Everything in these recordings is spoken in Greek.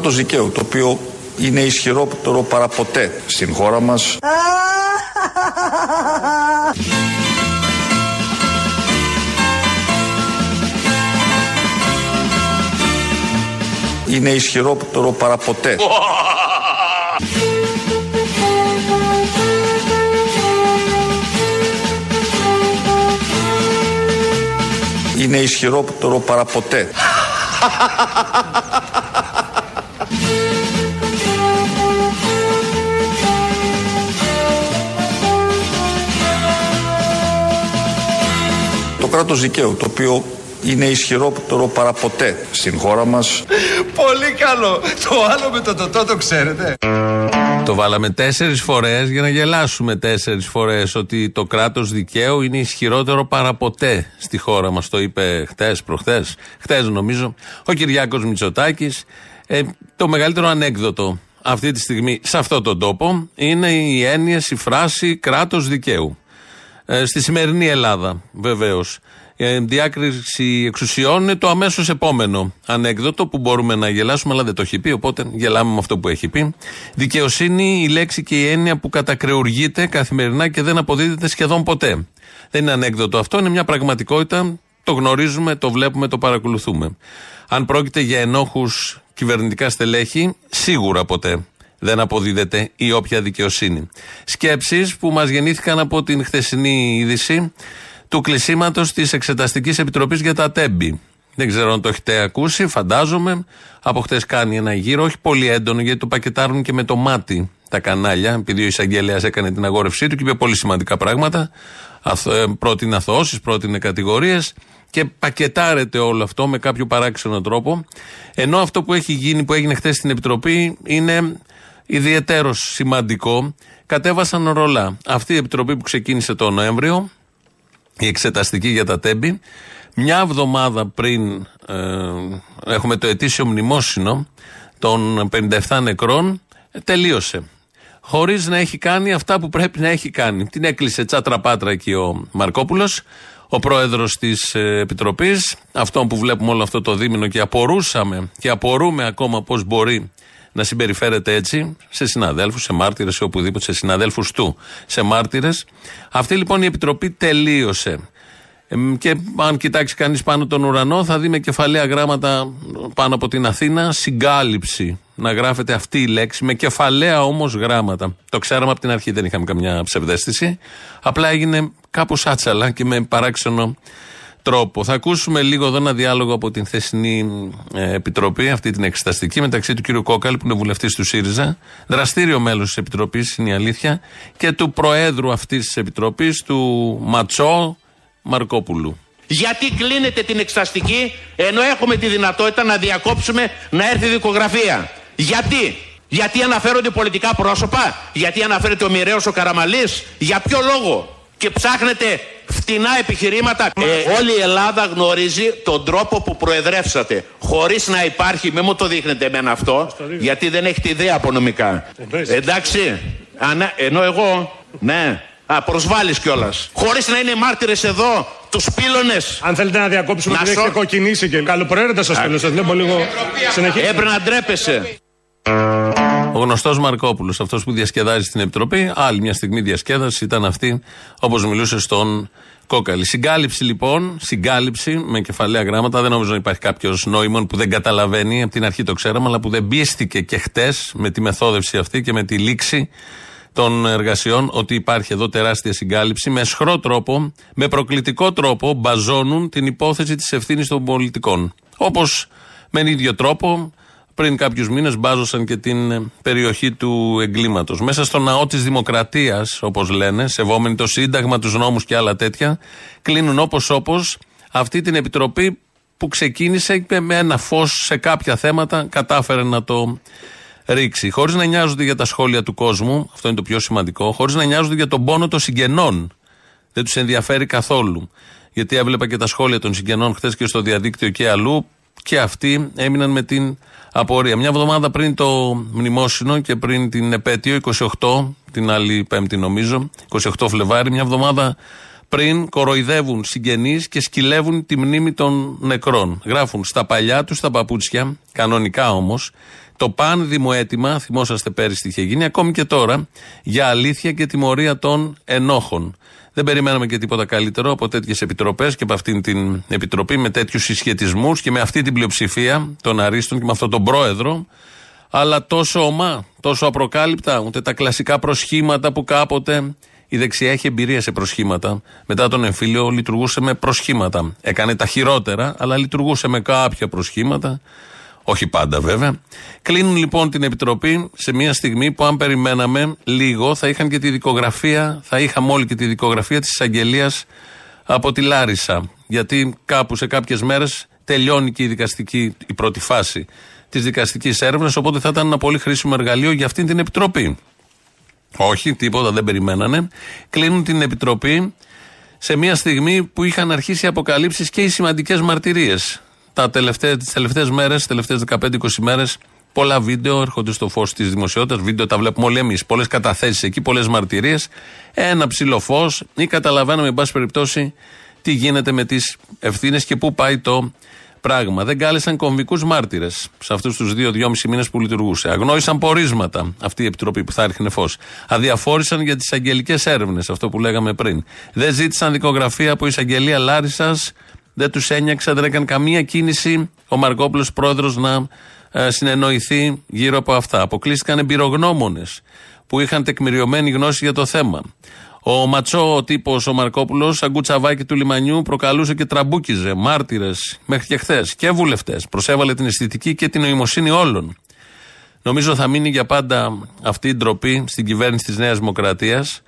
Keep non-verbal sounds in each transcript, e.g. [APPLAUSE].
κράτος δικαίου, το οποίο είναι ισχυρότερο παραποτέ στην χώρα μας. Είναι ισχυρότερο παραποτέ. Είναι ισχυρότερο παραποτέ. [LAUGHS] κράτος δικαίου, το οποίο είναι ισχυρότερο παραποτέ στην χώρα μας. Πολύ καλό. Το άλλο με το τοτό το ξέρετε. Το βάλαμε τέσσερις φορές για να γελάσουμε τέσσερις φορές ότι το κράτος δικαίου είναι ισχυρότερο παραποτέ στη χώρα μας. Το είπε χτες, προχθές, χτες νομίζω, ο Κυριάκος Μητσοτάκης. Ε, το μεγαλύτερο ανέκδοτο αυτή τη στιγμή σε αυτόν τον τόπο είναι η έννοια, η φράση κράτος δικαίου. Ε, στη σημερινή Ελλάδα, βεβαίως. Ε, διάκριση εξουσιών είναι το αμέσως επόμενο ανέκδοτο που μπορούμε να γελάσουμε, αλλά δεν το έχει πει, οπότε γελάμε με αυτό που έχει πει. Δικαιοσύνη, η λέξη και η έννοια που κατακρεουργείται καθημερινά και δεν αποδίδεται σχεδόν ποτέ. Δεν είναι ανέκδοτο αυτό, είναι μια πραγματικότητα. Το γνωρίζουμε, το βλέπουμε, το παρακολουθούμε. Αν πρόκειται για ενόχους κυβερνητικά στελέχη, σίγουρα ποτέ δεν αποδίδεται η όποια δικαιοσύνη. Σκέψεις που μας γεννήθηκαν από την χθεσινή είδηση του κλεισίματος της Εξεταστικής Επιτροπής για τα τέμπη. Δεν ξέρω αν το έχετε ακούσει, φαντάζομαι. Από χτε κάνει ένα γύρο, όχι πολύ έντονο, γιατί το πακετάρουν και με το μάτι τα κανάλια, επειδή ο εισαγγελέας έκανε την αγόρευσή του και είπε πολύ σημαντικά πράγματα. Ε, πρότεινε αθωώσεις, πρότεινε κατηγορίες και πακετάρεται όλο αυτό με κάποιο παράξενο τρόπο. Ενώ αυτό που έχει γίνει, που έγινε χθες στην Επιτροπή, είναι ιδιαίτερο σημαντικό. Κατέβασαν ρολά. Αυτή η Επιτροπή που ξεκίνησε το Νοέμβριο, η εξεταστική για τα τέμπη. Μια εβδομάδα πριν ε, έχουμε το ετήσιο μνημόσυνο των 57 νεκρών, τελείωσε. Χωρίς να έχει κάνει αυτά που πρέπει να έχει κάνει. Την έκλεισε τσάτρα πάτρα εκεί ο Μαρκόπουλος, ο πρόεδρος της ε, Επιτροπής, αυτόν που βλέπουμε όλο αυτό το δίμηνο και απορούσαμε και απορούμε ακόμα πώς μπορεί να συμπεριφέρεται έτσι σε συναδέλφους, σε μάρτυρες, σε οπουδήποτε, σε συναδέλφους του, σε μάρτυρες. Αυτή λοιπόν η επιτροπή τελείωσε. Και αν κοιτάξει κανείς πάνω τον ουρανό, θα δει με κεφαλαία γράμματα πάνω από την Αθήνα συγκάλυψη. Να γράφεται αυτή η λέξη, με κεφαλαία όμως γράμματα. Το ξέραμε από την αρχή, δεν είχαμε καμιά ψευδέστηση. Απλά έγινε κάπως άτσαλα και με παράξενο τρόπο. Θα ακούσουμε λίγο εδώ ένα διάλογο από την θεσινή ε, επιτροπή, αυτή την εξεταστική, μεταξύ του κ. Κόκαλη, που είναι βουλευτής του ΣΥΡΙΖΑ, δραστήριο μέλος της επιτροπής, είναι η αλήθεια, και του προέδρου αυτής της επιτροπής, του Ματσό Μαρκόπουλου. Γιατί κλείνετε την εξεταστική ενώ έχουμε τη δυνατότητα να διακόψουμε να έρθει δικογραφία. Γιατί; Γιατί αναφέρονται πολιτικά πρόσωπα; Γιατί αναφέρεται ο Μοιραίος ο Καραμαλής; Για ποιο λόγο; Και ψάχνετε φτηνά επιχειρήματα. Ε, όλη η Ελλάδα γνωρίζει τον τρόπο που προεδρεύσατε. Χωρίς να υπάρχει, μην μου το δείχνετε εμένα αυτό, γιατί δεν έχετε ιδέα από νομικά. Εντάξει. Ναι, ενώ εγώ, ναι. Α, προσβάλλεις κιόλας. Χωρίς να είναι μάρτυρες εδώ, τους πύλωνες. Αν θέλετε να διακόψουμε, να έχετε κοκκινήσει και καλοπροαίρετα σας θέλω. Σας βλέπω λίγο. Έπρεπε να ντρέπεσαι. Ο γνωστός Μαρκόπουλος, αυτός που διασκεδάζει στην Επιτροπή, άλλη μια στιγμή διασκέδαση ήταν αυτή, όπως μιλούσε στον Κόκαλη. Συγκάλυψη λοιπόν, συγκάλυψη με κεφαλαία γράμματα. Δεν νομίζω να υπάρχει κάποιος νόημον που δεν καταλαβαίνει, από την αρχή το ξέραμε, αλλά που δεν πίστηκε και χτες με τη μεθόδευση αυτή και με τη λήξη των εργασιών ότι υπάρχει εδώ τεράστια συγκάλυψη. Με σχρό τρόπο, με προκλητικό τρόπο, μπαζώνουν την υπόθεση της ευθύνης των πολιτικών. Όπως με ίδιο τρόπο πριν κάποιους μήνες μπάζωσαν και την ε, περιοχή του εγκλήματος. Μέσα στο ναό της Δημοκρατίας, όπως λένε, σεβόμενοι το Σύνταγμα, τους νόμους και άλλα τέτοια, κλείνουν όπως όπως αυτή την επιτροπή που ξεκίνησε με ένα φως σε κάποια θέματα, κατάφερε να το ρίξει. Χωρίς να νοιάζονται για τα σχόλια του κόσμου, αυτό είναι το πιο σημαντικό, χωρίς να νοιάζονται για τον πόνο των συγγενών. Δεν τους ενδιαφέρει καθόλου. Γιατί έβλεπα και τα σχόλια των συγγενών χθες και στο διαδίκτυο και αλλού, και αυτοί έμειναν με την απορία. Μια εβδομάδα πριν το μνημόσυνο και πριν την επέτειο, 28, την άλλη Πέμπτη νομίζω, 28 Φλεβάρι, μια εβδομάδα πριν κοροϊδεύουν συγγενείς και σκυλεύουν τη μνήμη των νεκρών. Γράφουν στα παλιά τους τα παπούτσια, κανονικά όμως, Το πάνδημο αίτημα, θυμόσαστε πέρυσι τι είχε γίνει, ακόμη και τώρα, για αλήθεια και τιμωρία των ενόχων. Δεν περιμέναμε και τίποτα καλύτερο από τέτοιες επιτροπές και από αυτήν την επιτροπή με τέτοιους συσχετισμούς και με αυτή την πλειοψηφία των Αρίστων και με αυτόν τον πρόεδρο. Αλλά τόσο ομά, τόσο απροκάλυπτα, ούτε τα κλασικά προσχήματα που κάποτε η δεξιά έχει εμπειρία σε προσχήματα. Μετά τον εμφύλιο λειτουργούσε με προσχήματα. Έκανε τα χειρότερα, αλλά λειτουργούσε με κάποια προσχήματα. Όχι πάντα βέβαια. Κλείνουν λοιπόν την επιτροπή σε μια στιγμή που αν περιμέναμε λίγο θα είχαν και τη δικογραφία, θα είχαμε όλοι και τη δικογραφία της εισαγγελίας από τη Λάρισα. Γιατί κάπου σε κάποιες μέρες τελειώνει και η δικαστική, η πρώτη φάση της δικαστικής έρευνας. Οπότε θα ήταν ένα πολύ χρήσιμο εργαλείο για αυτήν την επιτροπή. Όχι, τίποτα δεν περιμένανε. Κλείνουν την επιτροπή σε μια στιγμή που είχαν αρχίσει οι αποκαλύψεις και οι σημαντικές μαρτυρίες. Τα τελευταία, τις τελευταίες μέρες, τελευταίες 15-20 μέρες, πολλά βίντεο έρχονται στο φως της δημοσιότητας, βίντεο τα βλέπουμε όλοι εμείς, πολλές καταθέσεις εκεί, πολλές μαρτυρίες, ένα ψηλό φως ή καταλαβαίνουμε, εν πάση περιπτώσει, τι γίνεται με τις ευθύνες και πού πάει το πράγμα. Δεν κάλεσαν κομβικούς μάρτυρες σε αυτούς τους δύο-δυόμιση μήνες που λειτουργούσε. Αγνόησαν πορίσματα αυτή η επιτροπή που θα έρχεται φως. Αδιαφόρησαν για τις αγγελικές έρευνες, αυτό που λέγαμε πριν. Δεν ζήτησαν δικογραφία από εισαγγελία Λάρισας. Δεν τους ένιαξε, δεν έκανε καμία κίνηση ο Μαρκόπουλο πρόεδρος να ε, συνεννοηθεί γύρω από αυτά. Αποκλείστηκαν εμπειρογνώμονες που είχαν τεκμηριωμένη γνώση για το θέμα. Ο ματσό ο τύπος ο Μαρκόπουλος, σαν κουτσαβάκι του λιμανιού, προκαλούσε και τραμπούκιζε μάρτυρες μέχρι και χθες και βουλευτές. Προσέβαλε την αισθητική και την νοημοσύνη όλων. Νομίζω θα μείνει για πάντα αυτή η ντροπή στην κυβέρνηση της Νέας Δημοκρατίας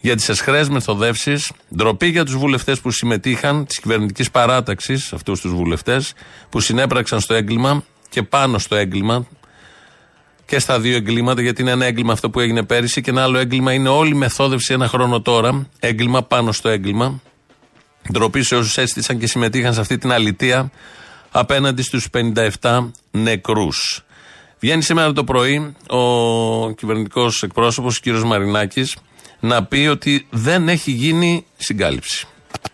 για τις αισχρές μεθοδεύσεις, ντροπή για τους βουλευτές που συμμετείχαν, της κυβερνητικής παράταξης, αυτούς τους βουλευτές, που συνέπραξαν στο έγκλημα και πάνω στο έγκλημα, και στα δύο εγκλήματα, γιατί είναι ένα έγκλημα αυτό που έγινε πέρυσι και ένα άλλο έγκλημα είναι όλη η μεθόδευση ένα χρόνο τώρα. Έγκλημα πάνω στο έγκλημα. Ντροπή σε όσους έστησαν και συμμετείχαν σε αυτή την αλητεία απέναντι στους 57 νεκρούς. Βγαίνει σήμερα το πρωί ο κυβερνητικός εκπρόσωπος, ο κ. Μαρινάκης, να πει ότι δεν έχει γίνει συγκάλυψη.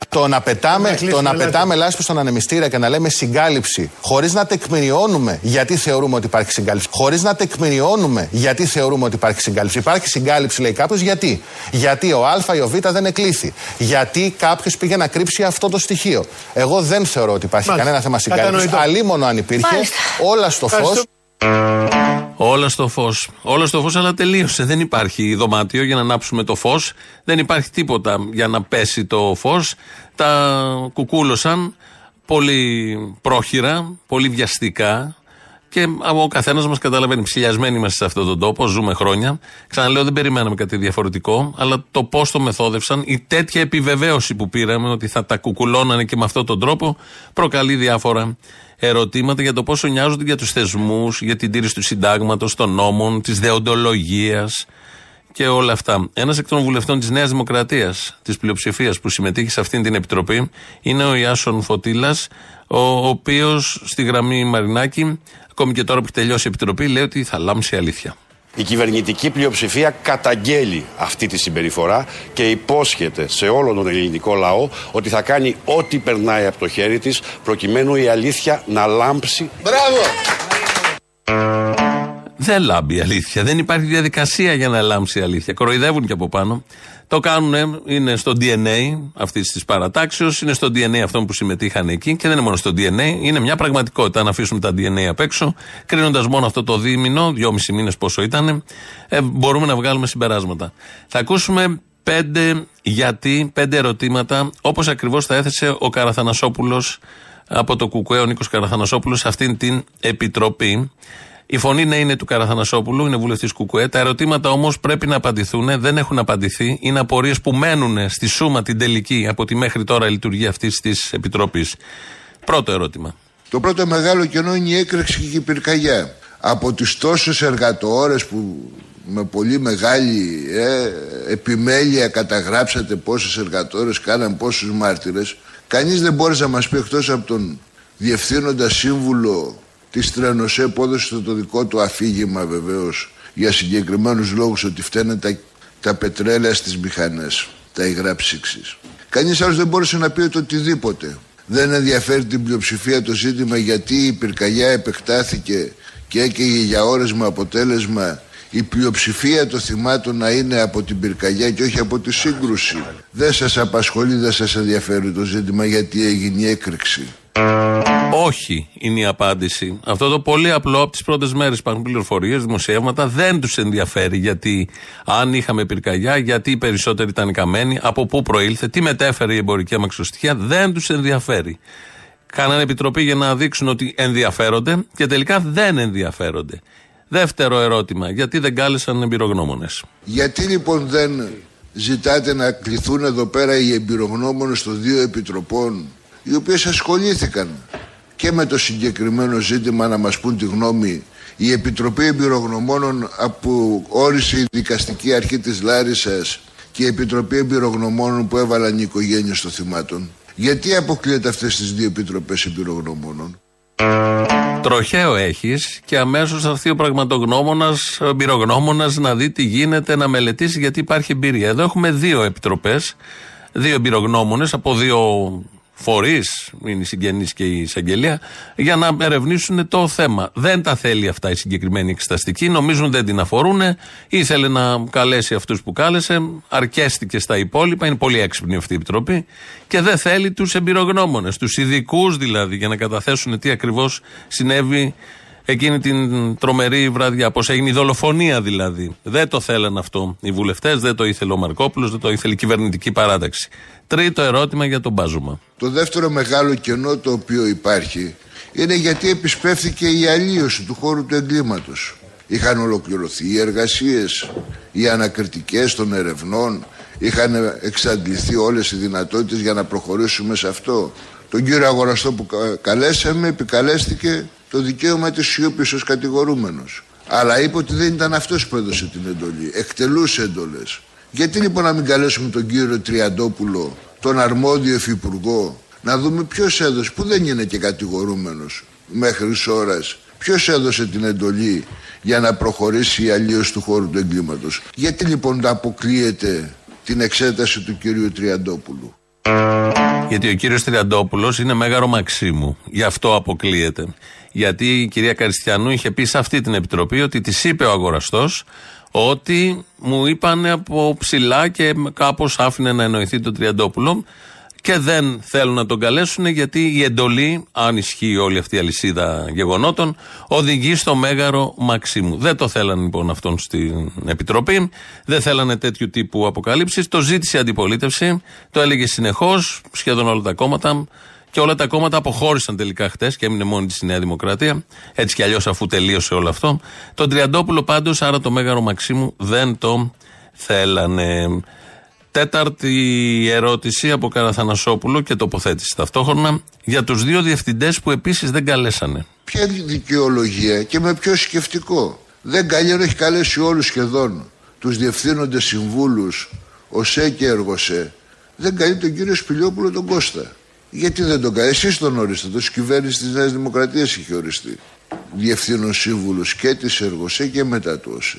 Το να πετάμε, το να πετάμε λάσπη στον ανεμιστήρα και να λέμε συγκάλυψη, χωρίς να τεκμηριώνουμε γιατί θεωρούμε ότι υπάρχει συγκάλυψη. Χωρίς να τεκμηριώνουμε γιατί θεωρούμε ότι υπάρχει συγκάλυψη. Υπάρχει συγκάλυψη, λέει κάποιος, γιατί; Γιατί ο Α ή ο Β δεν εκλήθη. Γιατί κάποιος πήγε να κρύψει αυτό το στοιχείο. Εγώ δεν θεωρώ ότι υπάρχει Μάλιστα. κανένα θέμα συγκάλυψης. Αλίμονο αν υπήρχε, Μάλιστα. όλα στο φως. Όλα στο φως. Όλα στο φως, αλλά τελείωσε. Δεν υπάρχει δωμάτιο για να ανάψουμε το φως. Δεν υπάρχει τίποτα για να πέσει το φως. Τα κουκούλωσαν πολύ πρόχειρα, πολύ βιαστικά. Και ο καθένας μας καταλαβαίνει, ψηλιασμένοι είμαστε σε αυτόν τον τόπο, ζούμε χρόνια. Ξαναλέω, δεν περιμέναμε κάτι διαφορετικό, αλλά το πώς το μεθόδευσαν, η τέτοια επιβεβαίωση που πήραμε ότι θα τα κουκουλώνανε και με αυτόν τον τρόπο, προκαλεί διάφορα ερωτήματα για το πόσο νοιάζονται για τους θεσμούς, για την τήρηση του συντάγματος, των νόμων, της δεοντολογίας και όλα αυτά. Ένας εκ των βουλευτών της Νέας Δημοκρατίας, της πλειοψηφίας που συμμετείχε σε αυτήν την επιτροπή, είναι ο Ιάσον Φωτήλα, ο οποίος στη γραμμή Μαρινάκη, ακόμη και τώρα που έχει τελειώσει η επιτροπή, λέει ότι θα λάμψει αλήθεια. Η κυβερνητική πλειοψηφία καταγγέλει αυτή τη συμπεριφορά και υπόσχεται σε όλο τον ελληνικό λαό ότι θα κάνει ό,τι περνάει από το χέρι της προκειμένου η αλήθεια να λάμψει. Μπράβο! Δεν λάμπει η αλήθεια. Δεν υπάρχει διαδικασία για να λάμψει η αλήθεια. Κοροϊδεύουν και από πάνω. Το κάνουν, είναι στο DNA αυτής της παρατάξεως, είναι στο DNA αυτών που συμμετείχαν εκεί και δεν είναι μόνο στο DNA, είναι μια πραγματικότητα. Αν αφήσουμε τα DNA απ' έξω, κρίνοντας μόνο αυτό το δίμηνο, δυόμισι μήνες πόσο ήταν, ε, μπορούμε να βγάλουμε συμπεράσματα. Θα ακούσουμε πέντε γιατί, πέντε ερωτήματα, όπως ακριβώς θα έθεσε ο Καραθανασόπουλος από το Κουκουέ, ο Νίκος Καραθανασόπουλος, σε αυτήν την επιτροπή. Η φωνή ναι είναι του Καραθανασόπουλου, είναι βουλευτής Κουκουέ. Τα ερωτήματα όμως πρέπει να απαντηθούν, δεν έχουν απαντηθεί. Είναι απορίες που μένουν στη σούμα την τελική από τη μέχρι τώρα λειτουργία αυτής της επιτροπής. Πρώτο ερώτημα. Το πρώτο μεγάλο κενό είναι η έκρηξη και η πυρκαγιά. Από τις τόσες εργατόρες που με πολύ μεγάλη ε, επιμέλεια καταγράψατε πόσες εργατόρες κάναν πόσους μάρτυρες κανείς δεν μπόρεσε να μας πει εκτός από τον διευθύνοντα σύμβουλο τη Τρένοσέ που έδωσε το δικό του αφήγημα βεβαίως για συγκεκριμένους λόγους ότι φταίνε τα, τα πετρέλαια στις μηχανές, τα υγρά ψήξης. Κανείς άλλος δεν μπόρεσε να πει ότι οτιδήποτε. Δεν ενδιαφέρει την πλειοψηφία το ζήτημα γιατί η πυρκαγιά επεκτάθηκε και έκαιγε για ώρες με αποτέλεσμα η πλειοψηφία των θυμάτων να είναι από την πυρκαγιά και όχι από τη σύγκρουση. Δεν σας απασχολεί, δεν σας ενδιαφέρει το ζήτημα γιατί έγινε η έκρηξη. Όχι είναι η απάντηση. Αυτό το πολύ απλό από τις πρώτες μέρες υπάρχουν πληροφορίες, δημοσιεύματα. Δεν τους ενδιαφέρει γιατί αν είχαμε πυρκαγιά, γιατί οι περισσότεροι ήταν καμένοι, από πού προήλθε, τι μετέφερε η εμπορική αμαξοστοιχεία. Δεν τους ενδιαφέρει. Κάνανε επιτροπή για να δείξουν ότι ενδιαφέρονται και τελικά δεν ενδιαφέρονται. Δεύτερο ερώτημα, γιατί δεν κάλεσαν εμπειρογνώμονες; Γιατί λοιπόν δεν ζητάτε να κληθούν εδώ πέρα οι εμπειρογνώμονες των δύο επιτροπών οι οποίες ασχολήθηκαν και με το συγκεκριμένο ζήτημα να μας πούν τη γνώμη η Επιτροπή Εμπειρογνωμόνων που όρισε η δικαστική αρχή της Λάρισας και η Επιτροπή Εμπειρογνωμόνων που έβαλαν οι οικογένειες των θυμάτων. Γιατί αποκλείεται αυτές τις δύο επιτροπές εμπειρογνωμόνων; Τροχαίο έχεις και αμέσως θα έρθει ο πραγματογνώμονας, ο εμπειρογνώμονας να δει τι γίνεται, να μελετήσει γιατί υπάρχει εμπειρία. Εδώ έχουμε δύο επιτροπές, δύο εμπειρογνώμονες από δύο φορείς, είναι οι συγγενείς και η εισαγγελία, για να ερευνήσουν το θέμα. Δεν τα θέλει αυτά η συγκεκριμένη εξεταστική, νομίζουν δεν την αφορούν. Ήθελε να καλέσει αυτούς που κάλεσε, αρκέστηκε στα υπόλοιπα, είναι πολύ έξυπνη αυτή η επιτροπή και δεν θέλει τους εμπειρογνώμονες, τους ειδικούς δηλαδή, για να καταθέσουν τι ακριβώς συνέβη εκείνη την τρομερή βραδιά. Πώς έγινε η δολοφονία δηλαδή. Δεν το θέλαν αυτό οι βουλευτές, δεν το ήθελε ο Μαρκόπουλος, δεν το ήθελε η κυβερνητική παράταξη. Τρίτο ερώτημα για τον Μπάζουμα. Το δεύτερο μεγάλο κενό το οποίο υπάρχει είναι γιατί επισπεύθηκε η αλλίωση του χώρου του εγκλήματος. Είχαν ολοκληρωθεί οι εργασίες, οι ανακριτικές των ερευνών, είχαν εξαντληθεί όλες οι δυνατότητες για να προχωρήσουμε σε αυτό. Τον κύριο Αγοραστό που καλέσαμε επικαλέστηκε το δικαίωμα της σιώπης ως κατηγορούμενος. Αλλά είπε ότι δεν ήταν αυτός που έδωσε την εντολή. Εκτελούσε εντολές. Γιατί λοιπόν να μην καλέσουμε τον κύριο Τριαντόπουλο, τον αρμόδιο υφυπουργό, να δούμε ποιος έδωσε, που δεν είναι και κατηγορούμενος μέχρι ώρας, ποιος έδωσε την εντολή για να προχωρήσει η αλλίωση του χώρου του εγκλήματος. Γιατί λοιπόν να αποκλείεται την εξέταση του κύριου Τριαντόπουλου. Γιατί ο κύριος Τριαντόπουλος είναι μέγαρο Μαξίμου. Γι' αυτό αποκλείεται. Γιατί η κυρία Καριστιανού είχε πει σε αυτή την επιτροπή ότι της είπε ο αγοραστός ότι μου είπαν από ψηλά και κάπως άφηνε να εννοηθεί το Τριαντόπουλο και δεν θέλουν να τον καλέσουν γιατί η εντολή, αν ισχύει όλη αυτή η αλυσίδα γεγονότων, οδηγεί στο μέγαρο Μαξίμου. Δεν το θέλαν λοιπόν αυτόν στην Επιτροπή, δεν θέλανε τέτοιου τύπου αποκαλύψεις. Το ζήτησε η αντιπολίτευση, το έλεγε συνεχώς, σχεδόν όλα τα κόμματα. Και όλα τα κόμματα αποχώρησαν τελικά χτες και έμεινε μόνη της η Νέα Δημοκρατία. Έτσι κι αλλιώς, αφού τελείωσε όλο αυτό. Τον Τριαντόπουλο πάντως, άρα το μέγαρο Μαξίμου, δεν το θέλανε. Τέταρτη ερώτηση από Καραθανασόπουλο και τοποθέτηση ταυτόχρονα για τους δύο διευθυντές που επίσης δεν καλέσανε. Ποια δικαιολογία και με ποιο σκεφτικό. Δεν καλεί, έχει καλέσει όλους σχεδόν τους διευθύνοντες συμβούλους, ΟΣΕ και ΕΡΓΟΣΕ. Δεν καλεί τον κύριο Σπηλιόπουλο τον Κώστα. Γιατί δεν τον κάνει, εσείς τον ορίστε. Το κυβέρνησης της Νέας Δημοκρατίας είχε οριστεί. Διευθύνων σύμβουλος και της ΕΡΓΟΣΕ και μετά του ΟΣΕ.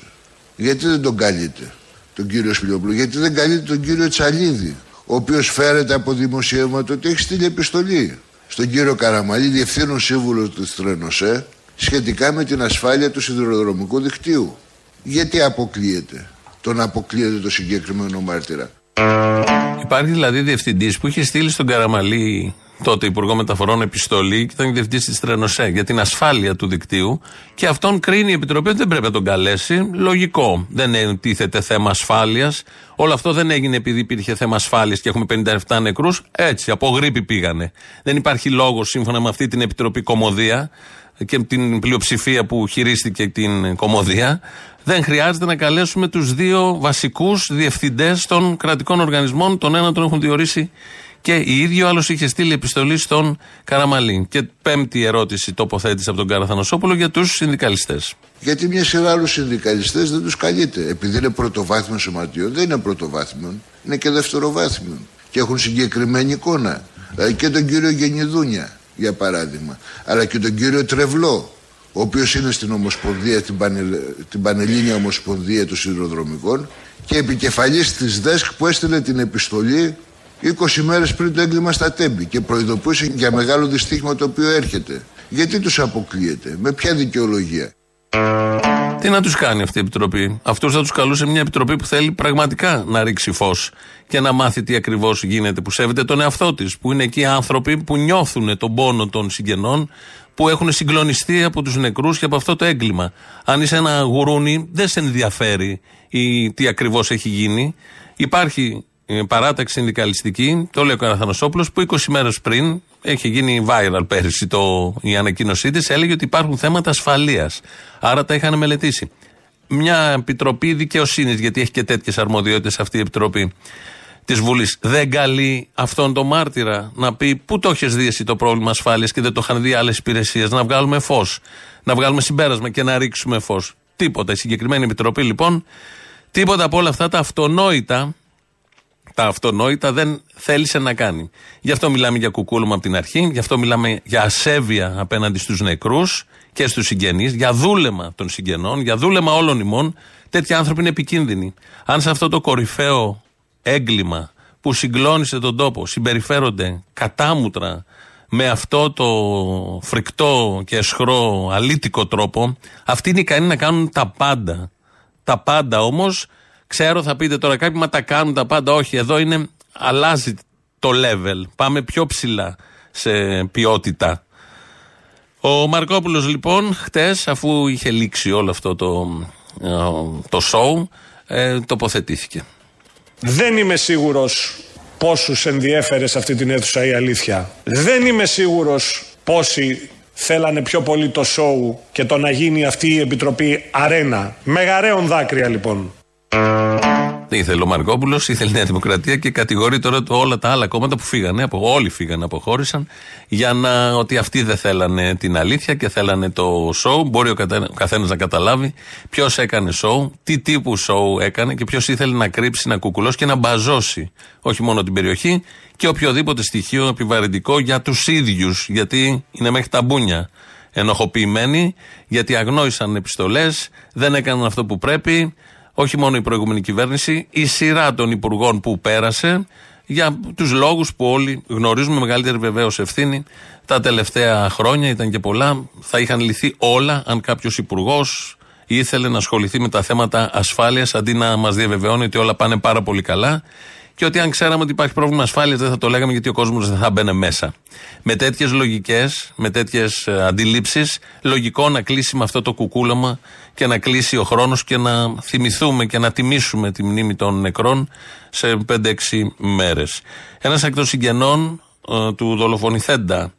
Γιατί δεν τον καλείτε τον κύριο Σπιλιόπουλο, γιατί δεν καλείτε τον κύριο Τσαλίδη, ο οποίος φέρεται από δημοσιεύματα ότι έχει στείλει επιστολή στον κύριο Καραμαλή, διευθύνων σύμβουλος του Τρένοσέ, σχετικά με την ασφάλεια του σιδηροδρομικού δικτύου. Γιατί αποκλείεται, τον αποκλείεται το συγκεκριμένο μάρτυρα; Υπάρχει δηλαδή διευθυντής που είχε στείλει στον Καραμαλή τότε Υπουργό Μεταφορών επιστολή και ήταν διευθυντής της Τρενοσέ για την ασφάλεια του δικτύου και αυτόν κρίνει η Επιτροπή ότι δεν πρέπει να τον καλέσει. Λογικό. Δεν τίθεται θέμα ασφάλειας. Όλο αυτό δεν έγινε επειδή υπήρχε θέμα ασφάλειας και έχουμε 57 νεκρούς. Έτσι, από γρήπη πήγανε. Δεν υπάρχει λόγος σύμφωνα με αυτή την Επιτροπή Κομμωδία και την πλειοψηφία που χειρίστηκε την κομμωδία, δεν χρειάζεται να καλέσουμε τους δύο βασικούς διευθυντές των κρατικών οργανισμών. Τον ένα τον έχουν διορίσει και η ίδιο άλλος είχε στείλει επιστολή στον Καραμαλή. Και πέμπτη ερώτηση τοποθέτησε από τον Καραθανοσόπουλο για τους συνδικαλιστές. Γιατί μια σειρά άλλους συνδικαλιστές δεν τους καλείται. Επειδή είναι πρωτοβάθμιο σωματείο, δεν είναι πρωτοβάθμιο, είναι και δευτεροβάθμιο. Και έχουν συγκεκριμένη εικόνα. Δηλαδή και τον κύριο Γενιδούνια, για παράδειγμα. Αλλά και τον κύριο Τρευλό, ο οποίος είναι στην Ομοσπονδία, την, Πανε, την Πανελλήνια Ομοσπονδία των Σιδηροδρομικών και επικεφαλής της ΔΕΣΚ που έστειλε την επιστολή 20 μέρες πριν το έγκλημα στα τέμπη και προειδοποιούσε για μεγάλο δυστύχημα το οποίο έρχεται. Γιατί τους αποκλείεται, με ποια δικαιολογία. Τι να τους κάνει αυτή η επιτροπή; Αυτός θα τους καλούσε μια επιτροπή που θέλει πραγματικά να ρίξει φως και να μάθει τι ακριβώς γίνεται, που σέβεται τον εαυτό της, που είναι εκεί άνθρωποι που νιώθουν τον πόνο των συγγενών, που έχουν συγκλονιστεί από τους νεκρούς και από αυτό το έγκλημα. Αν είσαι ένα γουρούνι, δεν σε ενδιαφέρει η, τι ακριβώς έχει γίνει. Υπάρχει ε, παράταξη συνδικαλιστική, το λέει ο Καραθανοσόπουλο, που 20 μέρες πριν έχει γίνει viral πέρυσι το, η ανακοίνωσή της, έλεγε ότι υπάρχουν θέματα ασφαλείας. Άρα τα είχαν μελετήσει. Μια επιτροπή δικαιοσύνης, γιατί έχει και τέτοιες αρμοδιότητες αυτή η επιτροπή της Βουλής, δεν καλεί αυτόν τον μάρτυρα να πει πού το έχεις δει εσύ το πρόβλημα ασφάλειας και δεν το είχαν δει άλλες υπηρεσίες. Να βγάλουμε φως, να βγάλουμε συμπέρασμα και να ρίξουμε φως. Τίποτα. Η συγκεκριμένη επιτροπή λοιπόν, τίποτα από όλα αυτά τα αυτονόητα τα αυτονόητα δεν θέλησε να κάνει. Γι' αυτό μιλάμε για κουκούλωμα από την αρχή, γι' αυτό μιλάμε για ασέβεια απέναντι στους νεκρούς και στους συγγενείς, για δούλεμα των συγγενών, για δούλεμα όλων ημών. Τέτοιοι άνθρωποι είναι επικίνδυνοι. Αν σε αυτό το κορυφαίο έγκλημα που συγκλώνησε τον τόπο συμπεριφέρονται κατάμουτρα με αυτό το φρικτό και εσχρό αλήτικο τρόπο, αυτοί είναι ικανοί να κάνουν τα πάντα. Τα πάντα όμως Ξέρω, θα πείτε τώρα κάποιοι, μα τα κάνουν τα πάντα. Όχι, εδώ είναι, αλλάζει το level. Πάμε πιο ψηλά σε ποιότητα. Ο Μαρκόπουλος λοιπόν χτες αφού είχε λήξει όλο αυτό το, ε, το show ε, τοποθετήθηκε. Δεν είμαι σίγουρος πόσους ενδιέφερε σε αυτή την αίθουσα η αλήθεια. Δεν είμαι σίγουρος πόσοι θέλανε πιο πολύ το show και το να γίνει αυτή η επιτροπή αρένα. Μεγαρέων δάκρυα λοιπόν. Ήθελε ο Μαρκόπουλο, ήθελε η Νέα Δημοκρατία και κατηγορεί τώρα όλα τα άλλα κόμματα που φύγανε, από, όλοι φύγανε, αποχώρησαν, για να, ότι αυτοί δεν θέλανε την αλήθεια και θέλανε το show. Μπορεί ο καθένας να καταλάβει ποιος έκανε show, τι τύπου show έκανε και ποιος ήθελε να κρύψει, να κουκουλώσει και να μπαζώσει όχι μόνο την περιοχή και οποιοδήποτε στοιχείο επιβαρυντικό για τους ίδιους, γιατί είναι μέχρι τα μπούνια ενοχοποιημένοι, γιατί αγνόησαν επιστολές, δεν έκαναν αυτό που πρέπει, όχι μόνο η προηγούμενη κυβέρνηση, η σειρά των υπουργών που πέρασε, για τους λόγους που όλοι γνωρίζουμε, μεγαλύτερη βεβαίως ευθύνη. Τα τελευταία χρόνια ήταν και πολλά. Θα είχαν λυθεί όλα αν κάποιος υπουργός ήθελε να ασχοληθεί με τα θέματα ασφάλειας αντί να μας διαβεβαιώνει ότι όλα πάνε πάρα πολύ καλά και ότι αν ξέραμε ότι υπάρχει πρόβλημα ασφάλειας δεν θα το λέγαμε γιατί ο κόσμος δεν θα μπαίνει μέσα. Με τέτοιες λογικές, με τέτοιες αντιλήψεις, λογικό να κλείσει με αυτό το κουκούλωμα και να κλείσει ο χρόνος και να θυμηθούμε και να τιμήσουμε τη μνήμη των νεκρών σε 5-6 μέρες. Ένας εκ των συγγενών ε, του δολοφονηθέντα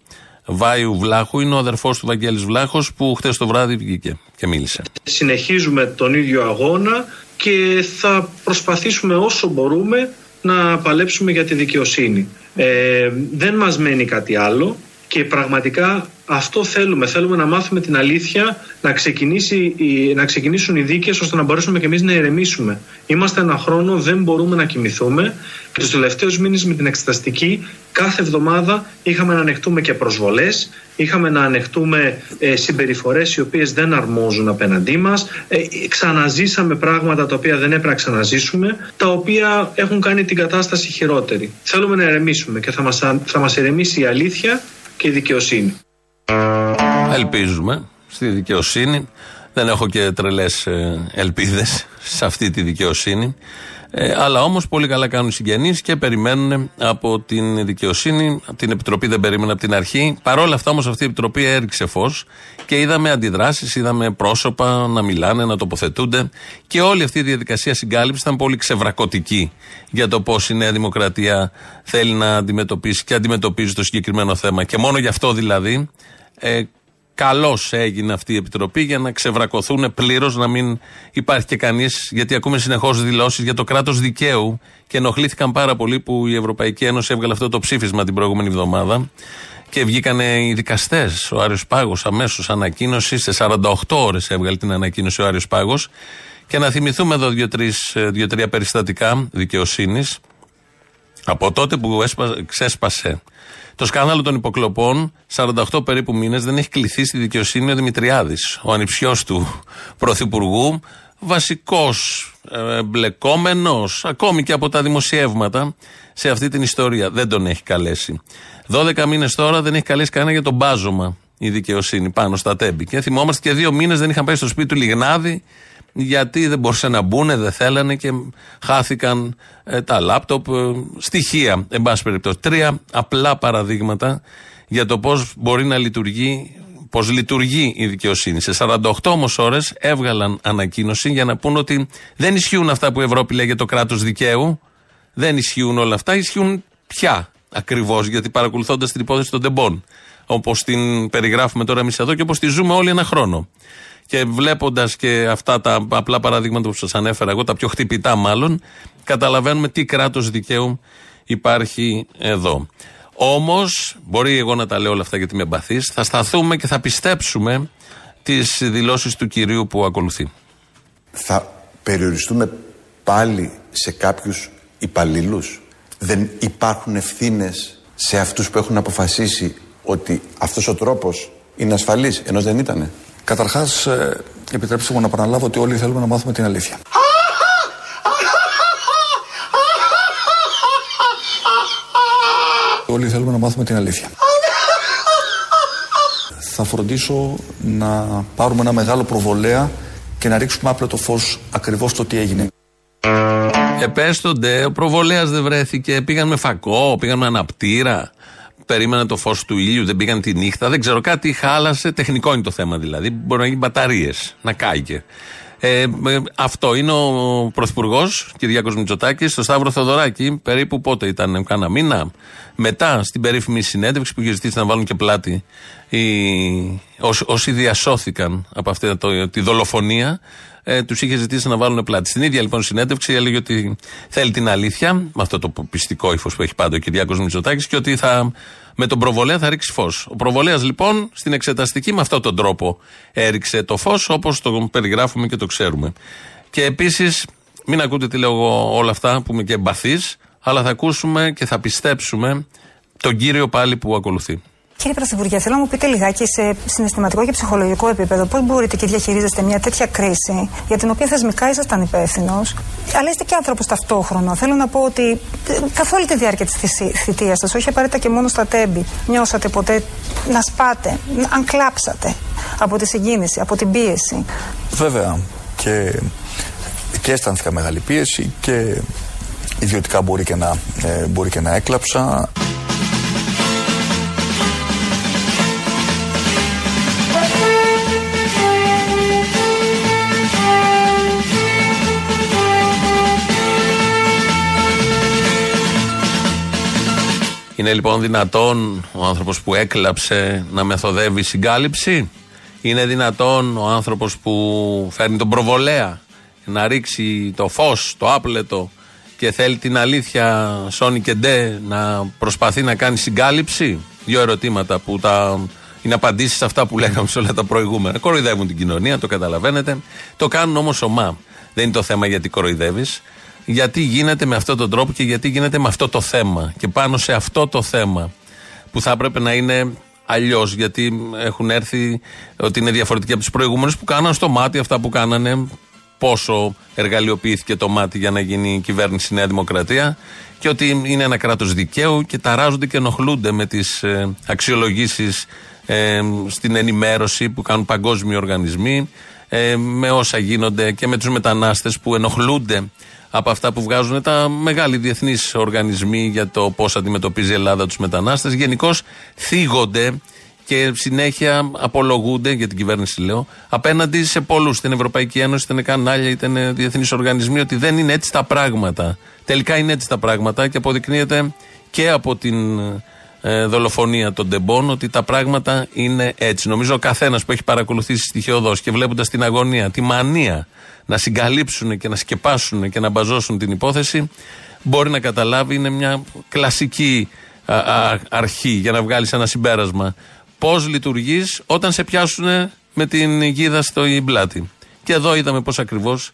Βάιου Βλάχου είναι ο αδερφός του Βαγγέλης Βλάχος που χτες το βράδυ βγήκε και μίλησε. Συνεχίζουμε τον ίδιο αγώνα και θα προσπαθήσουμε όσο μπορούμε να παλέψουμε για τη δικαιοσύνη. Ε, δεν μας μένει κάτι άλλο και πραγματικά αυτό θέλουμε. Θέλουμε να μάθουμε την αλήθεια, να, ξεκινήσει, να ξεκινήσουν οι δίκες ώστε να μπορέσουμε και εμείς να ηρεμήσουμε. Είμαστε ένα χρόνο, δεν μπορούμε να κοιμηθούμε και τους τελευταίους μήνες με την εξεταστική κάθε εβδομάδα είχαμε να ανεχτούμε και προσβολές, είχαμε να ανεχτούμε ε, συμπεριφορές οι οποίες δεν αρμόζουν απέναντί μας, ε, ξαναζήσαμε πράγματα τα οποία δεν έπρεπε να ξαναζήσουμε, τα οποία έχουν κάνει την κατάσταση χειρότερη. Θέλουμε να ηρεμήσουμε και θα μας, θα μας ηρεμήσει η αλήθεια και η δικαιοσύνη. Ελπίζουμε στη δικαιοσύνη. Δεν έχω και τρελές ε, ελπίδες σε αυτή τη δικαιοσύνη. Ε, αλλά όμως πολύ καλά κάνουν οι συγγενείς και περιμένουν από την δικαιοσύνη. Την Επιτροπή δεν περίμενε από την αρχή. Παρ' όλα αυτά όμως αυτή η Επιτροπή έριξε φως και είδαμε αντιδράσεις, είδαμε πρόσωπα να μιλάνε, να τοποθετούνται. Και όλη αυτή η διαδικασία συγκάλυψης ήταν πολύ ξεβρακωτική για το πώς η Νέα Δημοκρατία θέλει να αντιμετωπίσει και αντιμετωπίζει το συγκεκριμένο θέμα. Και μόνο γι' αυτό δηλαδή ε, Καλώς έγινε αυτή η επιτροπή για να ξεβρακωθούν πλήρως, να μην υπάρχει και κανείς, γιατί ακούμε συνεχώς δηλώσεις για το κράτος δικαίου και ενοχλήθηκαν πάρα πολύ που η Ευρωπαϊκή Ένωση έβγαλε αυτό το ψήφισμα την προηγούμενη εβδομάδα και βγήκαν οι δικαστές. Ο Άριος Πάγος αμέσως ανακοίνωσης, σε 48 ώρες έβγαλε την ανακοίνωση ο Άριος Πάγος. Και να θυμηθούμε εδώ δύο-τρία περιστατικά δικαιοσύνης από τότε που ξέσπασε το σκάνδαλο των υποκλοπών, 48 περίπου μήνες, δεν έχει κληθεί στη δικαιοσύνη ο Δημητριάδης, ο ανιψιός του Πρωθυπουργού, βασικός ε, εμπλεκόμενο, ακόμη και από τα δημοσιεύματα, σε αυτή την ιστορία. Δεν τον έχει καλέσει. 12 μήνες τώρα δεν έχει καλέσει κανένα για τον μπάζωμα η δικαιοσύνη πάνω στα τέμπη. Και θυμόμαστε και δύο μήνες δεν είχαν πάει στο σπίτι του Λιγνάδη γιατί δεν μπορούσαν να μπουν, δεν θέλανε και χάθηκαν ε, τα λάπτοπ. Ε, στοιχεία, εν πάση περιπτώσει. Τρία απλά παραδείγματα για το πώς μπορεί να λειτουργεί πώς λειτουργεί η δικαιοσύνη. Σε 48 όμως ώρες έβγαλαν ανακοίνωση για να πούν ότι δεν ισχύουν αυτά που η Ευρώπη λέει για το κράτος δικαίου. Δεν ισχύουν όλα αυτά. Ισχύουν πια ακριβώς, γιατί παρακολουθώντας την υπόθεση των τεμπών, όπως την περιγράφουμε τώρα εμείς εδώ και όπως τη ζούμε όλοι ένα χρόνο. Και βλέποντας και αυτά τα απλά παραδείγματα που σας ανέφερα εγώ, τα πιο χτυπητά μάλλον, καταλαβαίνουμε τι κράτος δικαίου υπάρχει εδώ. Όμως, μπορεί εγώ να τα λέω όλα αυτά γιατί είμαι εμπαθής, θα σταθούμε και θα πιστέψουμε τις δηλώσεις του κυρίου που ακολουθεί. Θα περιοριστούμε πάλι σε κάποιους υπαλλήλους; Δεν υπάρχουν ευθύνες σε αυτούς που έχουν αποφασίσει ότι αυτός ο τρόπος είναι ασφαλής, ενώ δεν ήταν. Καταρχάς, ε, επιτρέψτε μου να επαναλάβω ότι όλοι θέλουμε να μάθουμε την αλήθεια. [LAUGHS] Όλοι θέλουμε να μάθουμε την αλήθεια. Θα φροντίσω να πάρουμε ένα μεγάλο προβολέα και να ρίξουμε άπλετο φως ακριβώς το τι έγινε. Επέστονται, ο προβολέας δεν βρέθηκε. Πήγαν με φακό, πήγαν με αναπτήρα. Περίμεναν το φως του ήλιου, δεν πήγαν τη νύχτα. Δεν ξέρω, κάτι χάλασε. Τεχνικό είναι το θέμα δηλαδή. Μπορεί να γίνει μπαταρίες, να κάηκε. Ε, αυτό είναι ο Πρωθυπουργός Κυριάκος Μητσοτάκης στο Σταύρο Θεοδωράκη. Περίπου πότε ήταν, κάνα μήνα. Μετά στην περίφημη συνέντευξη που είχε ζητήσει να βάλουν και πλάτη οι, όσοι, όσοι διασώθηκαν από αυτή το, τη δολοφονία ε, τους είχε ζητήσει να βάλουν πλάτη. Στην ίδια λοιπόν συνέντευξη έλεγε ότι θέλει την αλήθεια, με αυτό το πιστικό ύφος που έχει πάντα ο Κυριάκος Μητσοτάκης, και ότι θα, με τον προβολέα θα ρίξει φως. Ο προβολέας λοιπόν στην εξεταστική με αυτόν τον τρόπο έριξε το φως όπως το περιγράφουμε και το ξέρουμε. Και επίσης, μην ακούτε τι λέω εγώ όλα αυτά που είμαι και εμπαθής, αλλά θα ακούσουμε και θα πιστέψουμε τον κύριο πάλι που ακολουθεί. Κύριε Πρωθυπουργέ, θέλω να μου πείτε λιγάκι σε συναισθηματικό και ψυχολογικό επίπεδο πώς μπορείτε και διαχειρίζεστε μια τέτοια κρίση για την οποία θεσμικά ήσασταν υπεύθυνος, αλλά είστε και άνθρωπος ταυτόχρονα. Θέλω να πω ότι ε, καθ' όλη τη διάρκεια της θητείας σας, όχι απαραίτητα και μόνο στα τέμπη, νιώσατε ποτέ να σπάτε, αν κλάψατε από τη συγκίνηση, από την πίεση; Βέβαια. Και, και αισθάνθηκα μεγάλη πίεση και ιδιωτικά μπορεί και να, ε, μπορεί και να έκλαψα. Είναι λοιπόν δυνατόν ο άνθρωπος που έκλαψε να μεθοδεύει συγκάλυψη; Είναι δυνατόν ο άνθρωπος που φέρνει τον προβολέα να ρίξει το φως, το άπλετο και θέλει την αλήθεια Σόνι και Ντε να προσπαθεί να κάνει συγκάλυψη; Δύο ερωτήματα που τα είναι απαντήσεις σε αυτά που λέγαμε σε όλα τα προηγούμενα. Κοροϊδεύουν την κοινωνία, το καταλαβαίνετε. Το κάνουν όμως ομά. Δεν είναι το θέμα γιατί κοροϊδεύεις γιατί γίνεται με αυτόν τον τρόπο και γιατί γίνεται με αυτό το θέμα. Και πάνω σε αυτό το θέμα που θα έπρεπε να είναι αλλιώς, γιατί έχουν έρθει ότι είναι διαφορετικοί από του προηγούμενου που κάναν στο μάτι αυτά που κάνανε. Πόσο εργαλειοποιήθηκε το μάτι για να γίνει η κυβέρνηση Νέα Δημοκρατία και ότι είναι ένα κράτος δικαίου και ταράζονται και ενοχλούνται με τις ε, αξιολογήσεις ε, στην ενημέρωση που κάνουν παγκόσμιοι οργανισμοί, ε, με όσα γίνονται και με τους μετανάστες που ενοχλούνται από αυτά που βγάζουν τα μεγάλοι διεθνείς οργανισμοί για το πώς αντιμετωπίζει η Ελλάδα τους μετανάστες. Γενικώς θίγονται και συνέχεια απολογούνται, για την κυβέρνηση λέω, απέναντι σε πολλούς, στην Ευρωπαϊκή Ένωση, είτε είναι κανάλια, είτε είναι διεθνείς οργανισμοί, ότι δεν είναι έτσι τα πράγματα. Τελικά είναι έτσι τα πράγματα και αποδεικνύεται και από την ε, δολοφονία των Ντεμπών ότι τα πράγματα είναι έτσι. Νομίζω ο καθένας που έχει παρακολουθήσει στοιχειοδό και βλέποντας την αγωνία, τη μανία να συγκαλύψουν και να σκεπάσουν και να μπαζώσουν την υπόθεση, μπορεί να καταλάβει είναι μια κλασική αρχή για να βγάλεις ένα συμπέρασμα. Πώς λειτουργείς όταν σε πιάσουν με την γίδα στο πλάτη. Και εδώ είδαμε πώς ακριβώς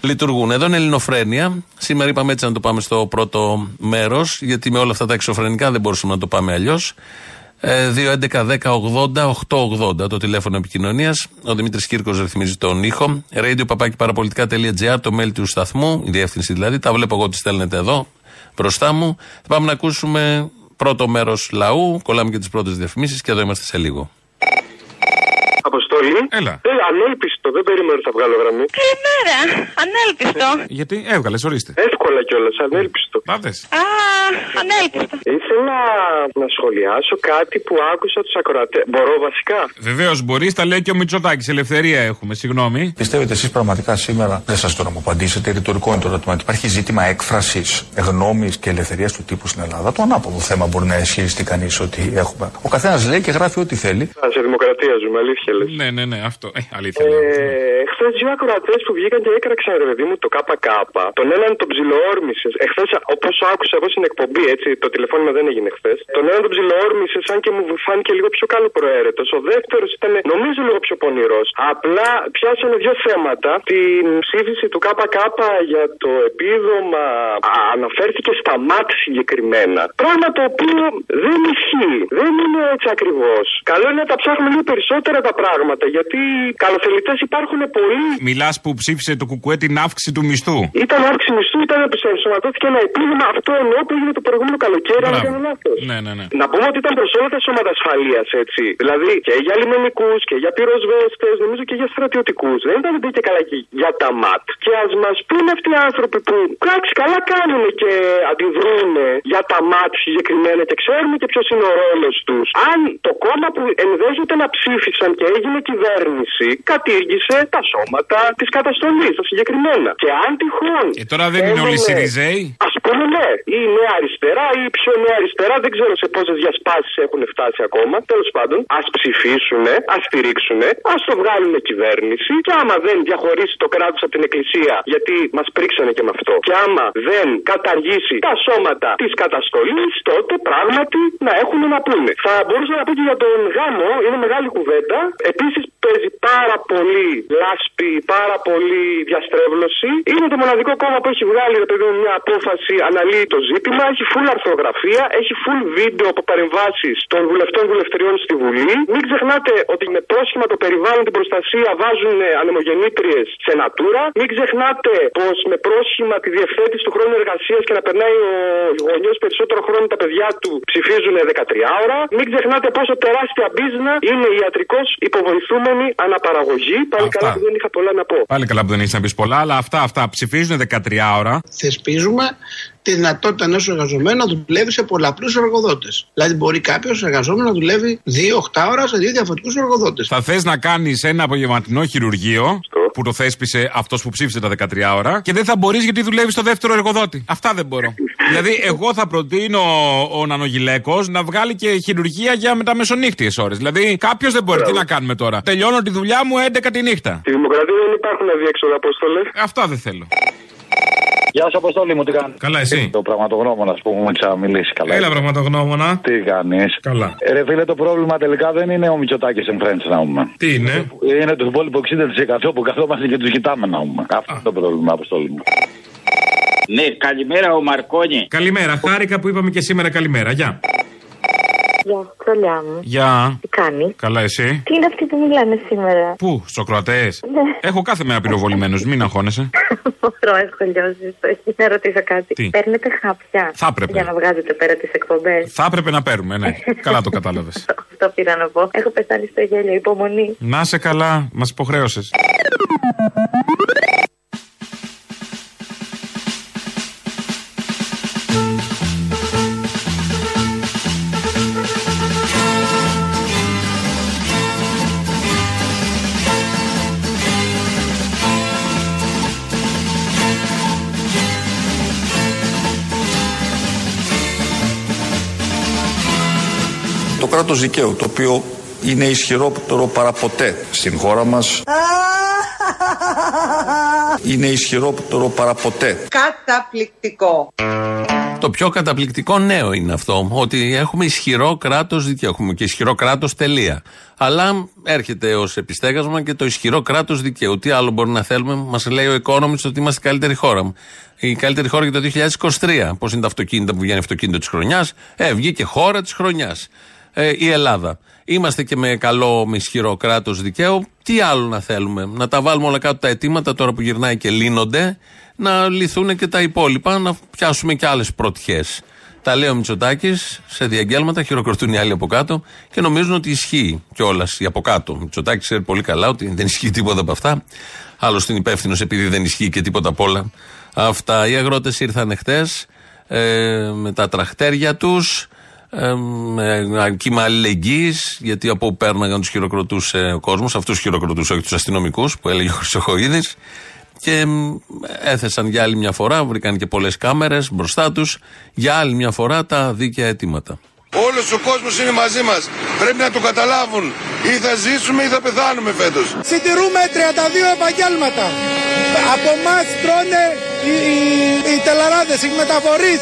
λειτουργούν. Εδώ είναι ελληνοφρένεια. Σήμερα είπαμε έτσι να το πάμε στο πρώτο μέρος, γιατί με όλα αυτά τα εξωφρενικά δεν μπορούσαμε να το πάμε αλλιώς. 2.11.10.80.880 το τηλέφωνο επικοινωνίας. Ο Δημήτρης Κύρκος ρυθμίζει τον ήχο. Radio το mail του σταθμού, η διεύθυνση δηλαδή. Τα βλέπω εγώ τι στέλνετε εδώ. μπροστά μου. Θα πάμε να ακούσουμε πρώτο μέρος λαού. Κολλάμε και τις πρώτες διαφημίσεις και εδώ είμαστε σε λίγο. Αποστολή. Έλα. Ε, ανέλπιστο, δεν περίμενα ότι θα βγάλω γραμμή. Καλημέρα. Ανέλπιστο. Γιατί έβγαλες, ορίστε. Εύκολα κιόλας, ανέλπιστο. Πάντε. Α, ανέλπιστο. Ήθελα να σχολιάσω κάτι που άκουσα τους ακροατές. Μπορώ βασικά; Βεβαίως μπορείς, τα λέει και ο Μητσοτάκης. Ελευθερία έχουμε, συγγνώμη. Πιστεύετε εσείς πραγματικά σήμερα, δεν σας το να μου απαντήσετε, ρητορικό είναι το ερώτημα, ότι υπάρχει ζήτημα έκφρασης γνώμης και ελευθερίας του τύπου στην Ελλάδα. Το ανάποδο θέμα μπορεί να ισχυριστεί κανείς ότι έχουμε. Ο καθένας λέει και γράφει ό,τι θέλει. Α, σε δημοκρατία ζούμε, αλήθεια λες. Ναι, ναι, ναι, αυτό. Ε, αλήθεια. Ε, Εχθές δύο ακροατές που βγήκαν και έκραξαν ρε παιδί μου το ΚΚ. Τον έναν τον ψιλοόρμησες. Εχθές, όπως άκουσα εγώ στην εκπομπή, έτσι, το τηλεφώνημα δεν έγινε χθε. Τον έναν τον ψιλοόρμησες, σαν και μου φάνηκε λίγο πιο καλό προαίρετο. Ο δεύτερος ήταν, νομίζω, λίγο πιο πονηρός. Απλά πιάσανε δύο θέματα. Την ψήφιση του ΚΚ για το επίδομα α, αναφέρθηκε στα ΜΑΤ συγκεκριμένα. Πράγμα το οποίο δεν ισχύει. Δεν είναι έτσι ακριβώς. Καλό είναι να τα ψάχνουμε λίγο περισσότερα τα πράγματα. Γιατί καλοθελητές υπάρχουν πολλοί. Μιλάς που ψήφισε το κουκουέ την αύξηση του μισθού. Ήταν αύξηση μισθού, ήταν ενσωματώθηκε ένα επίδομα. Αυτό εννοώ που έγινε το προηγούμενο καλοκαίρι, αν δεν κάνω λάθος. Ναι, ναι, ναι. Να πούμε ότι ήταν προς όλα τα σώματα ασφαλείας, έτσι. Δηλαδή και για λιμενικούς και για πυροσβέστες, νομίζω και για στρατιωτικούς. Δεν ήταν δεν και καλά και για τα ΜΑΤ. Και ας μας πούνε αυτοί οι άνθρωποι που εντάξει, καλά κάνουν και αντιδρούν για τα ΜΑΤ συγκεκριμένα και ξέρουν και ποιος είναι ο ρόλος τους. Αν το κόμμα που ενδέχεται να ψήφισαν και έγινε κυβέρνηση κατήργησε τα σώματα της καταστολής, τα συγκεκριμένα. Και αν τυχόν. Ε, τώρα δεν είναι όλοι Σιριζέοι; Α πούμε ναι. Ή η νέα αριστερά ή η πιο νέα αριστερά. Δεν ξέρω σε πόσες διασπάσεις έχουν φτάσει ακόμα. Τέλος πάντων, ας ψηφίσουν, ας στηρίξουν, ας το βγάλουν κυβέρνηση. Και άμα δεν διαχωρίσει το κράτος από την εκκλησία, γιατί μας πρίξανε και με αυτό. Και άμα δεν καταργήσει τα σώματα της καταστολής, τότε πράγματι να έχουν να πούνε. Θα μπορούσα να πω και για τον γάμο, είναι μεγάλη κουβέντα. Επίσης παίζει πάρα πολύ λάσπη, πάρα πολύ διαστρέβλωση. Είναι το μοναδικό κόμμα που έχει βγάλει ρε παιδί μου, μια απόφαση, αναλύει το ζήτημα, έχει full αρθρογραφία, έχει full βίντεο από παρεμβάσεις των βουλευτών βουλευτριών στη Βουλή. Μην ξεχνάτε ότι με πρόσχημα το περιβάλλον την προστασία βάζουν ανεμογεννήτριες σε νατούρα. Μην ξεχνάτε πως με πρόσχημα τη διευθέτηση του χρόνου εργασίας και να περνάει ο γονιός περισσότερο χρόνο τα παιδιά του ψηφίζουν 13 ώρα. Μην ξεχνάτε πόσο τεράστια μπίζνα είναι η ιατρικώ υποβοηθούμενη αναπαραγωγή. Πάλι καλά που δεν είχα πολλά να πω. Πάλι καλά που δεν έχεις να πεις πολλά, αλλά αυτά, αυτά ψηφίζουν 13 ώρα. Θεσπίζουμε τη δυνατότητα ενός εργαζομένου να δουλεύει σε πολλαπλούς εργοδότες. Δηλαδή, μπορεί κάποιος εργαζόμενος να δουλεύει 2-8 ώρα σε δύο διαφορετικούς εργοδότες. Θα θες να κάνεις ένα απογευματινό χειρουργείο που το θέσπισε αυτός που ψήφισε τα 13 ώρα και δεν θα μπορείς γιατί δουλεύεις στο δεύτερο εργοδότη. Αυτά δεν μπορώ. [LAUGHS] δηλαδή, εγώ θα προτείνω ο Νανογιλέκο να βγάλει και χειρουργία για μεταμεσονύχτιε ώρες. Δηλαδή, κάποιος δεν μπορεί. Τι να κάνουμε τώρα. Τελειώνω τη δουλειά μου 11 τη νύχτα. Στη δημοκρατία δεν υπάρχουν αδιέξοδα απόστολε. Αυτά δεν θέλω. Γεια σα, Αποστόλη μου, τι κάνεις; Καλά, εσύ; Το πραγματογνώμονα που μου μιλήσει καλά. Έλα, πραγματογνώμονα. Τι κάνεις; Καλά. Ε, ρε φίλε, το πρόβλημα τελικά δεν είναι ο Μητσοτάκης εν friends να πούμε. Τι είναι; Είναι το υπόλοιπο 60% που καθόμαστε και τους κοιτάμε να πούμε. Αυτό είναι το πρόβλημα, Αποστόλη μου. Ναι, καλημέρα ο Μαρκόνι. Καλημέρα. Χάρηκα που είπαμε και σήμερα καλημέρα. Γεια. Γεια, τρολιά μου. Γεια. Τι κάνει; Καλά, εσύ; Τι είναι αυτοί που μιλάνε σήμερα; Πού, στου Κροατές; Ναι. Έχω κάθε μέρα πυροβολημένους, μην αγχώνεσαι. Μπορώ, έχω λιώσει. Να ρωτήσω κάτι. Τι; Παίρνετε χάπια. Θα έπρεπε. Για να βγάζετε πέρα τις εκπομπές; Θα έπρεπε να παίρνουμε, ναι. καλά το κατάλαβες. [LAUGHS] Αυτό πήρα να πω. Έχω πεθάνει στο γέλιο, υπομονή. Να σε καλά, μας υποχρέωσες. Κράτος δικαίου, το οποίο είναι ισχυρότερο παραποτέ στην χώρα μας, [LAUGHS] είναι ισχυρότερο παραποτέ. Καταπληκτικό. Το πιο καταπληκτικό νέο είναι αυτό. Ότι έχουμε ισχυρό κράτος δικαίου. Έχουμε και ισχυρό κράτος τελεία. Αλλά έρχεται ως επιστέγασμα και το ισχυρό κράτος δικαίου. Τι άλλο μπορεί να θέλουμε, μας λέει ο Economist ότι είμαστε η καλύτερη χώρα. Η καλύτερη χώρα για το 2023. Πώς είναι τα αυτοκίνητα που βγαίνει αυτοκίνητο της χρονιάς; Ε, βγήκε χώρα της χρονιάς. Ε, η Ελλάδα. Είμαστε και με καλό, με ισχυρό κράτος δικαίου. Τι άλλο να θέλουμε, να τα βάλουμε όλα κάτω τα αιτήματα τώρα που γυρνάει και λύνονται, να λυθούν και τα υπόλοιπα, να πιάσουμε και άλλες πρωτιές. Τα λέει ο Μητσοτάκης σε διαγγέλματα, χειροκροτούν οι άλλοι από κάτω και νομίζουν ότι ισχύει κιόλας η από κάτω. Ο Μητσοτάκης ξέρει πολύ καλά ότι δεν ισχύει τίποτα από αυτά. Άλλωστε είναι υπεύθυνος επειδή δεν ισχύει και τίποτα απ' όλα. Αυτά. Οι αγρότες ήρθαν χτες ε, με τα τραχτέρια τους, ε, με κύμα αλληλεγγύης, γιατί από όπου πέρναγαν τους χειροκροτούσε ο κόσμος, αυτούς χειροκροτούσε, όχι τους αστυνομικούς που έλεγε ο Χρυσοχοίδης. Και μ, έθεσαν για άλλη μια φορά, βρήκαν και πολλές κάμερες μπροστά τους, για άλλη μια φορά τα δίκαια αιτήματα. Όλος ο κόσμος είναι μαζί μας. Πρέπει να το καταλάβουν. Ή θα ζήσουμε ή θα πεθάνουμε φέτος. Συντηρούμε 32 επαγγέλματα. Από εμά τρώνε οι, οι, οι τελαράδες, οι μεταφορείς,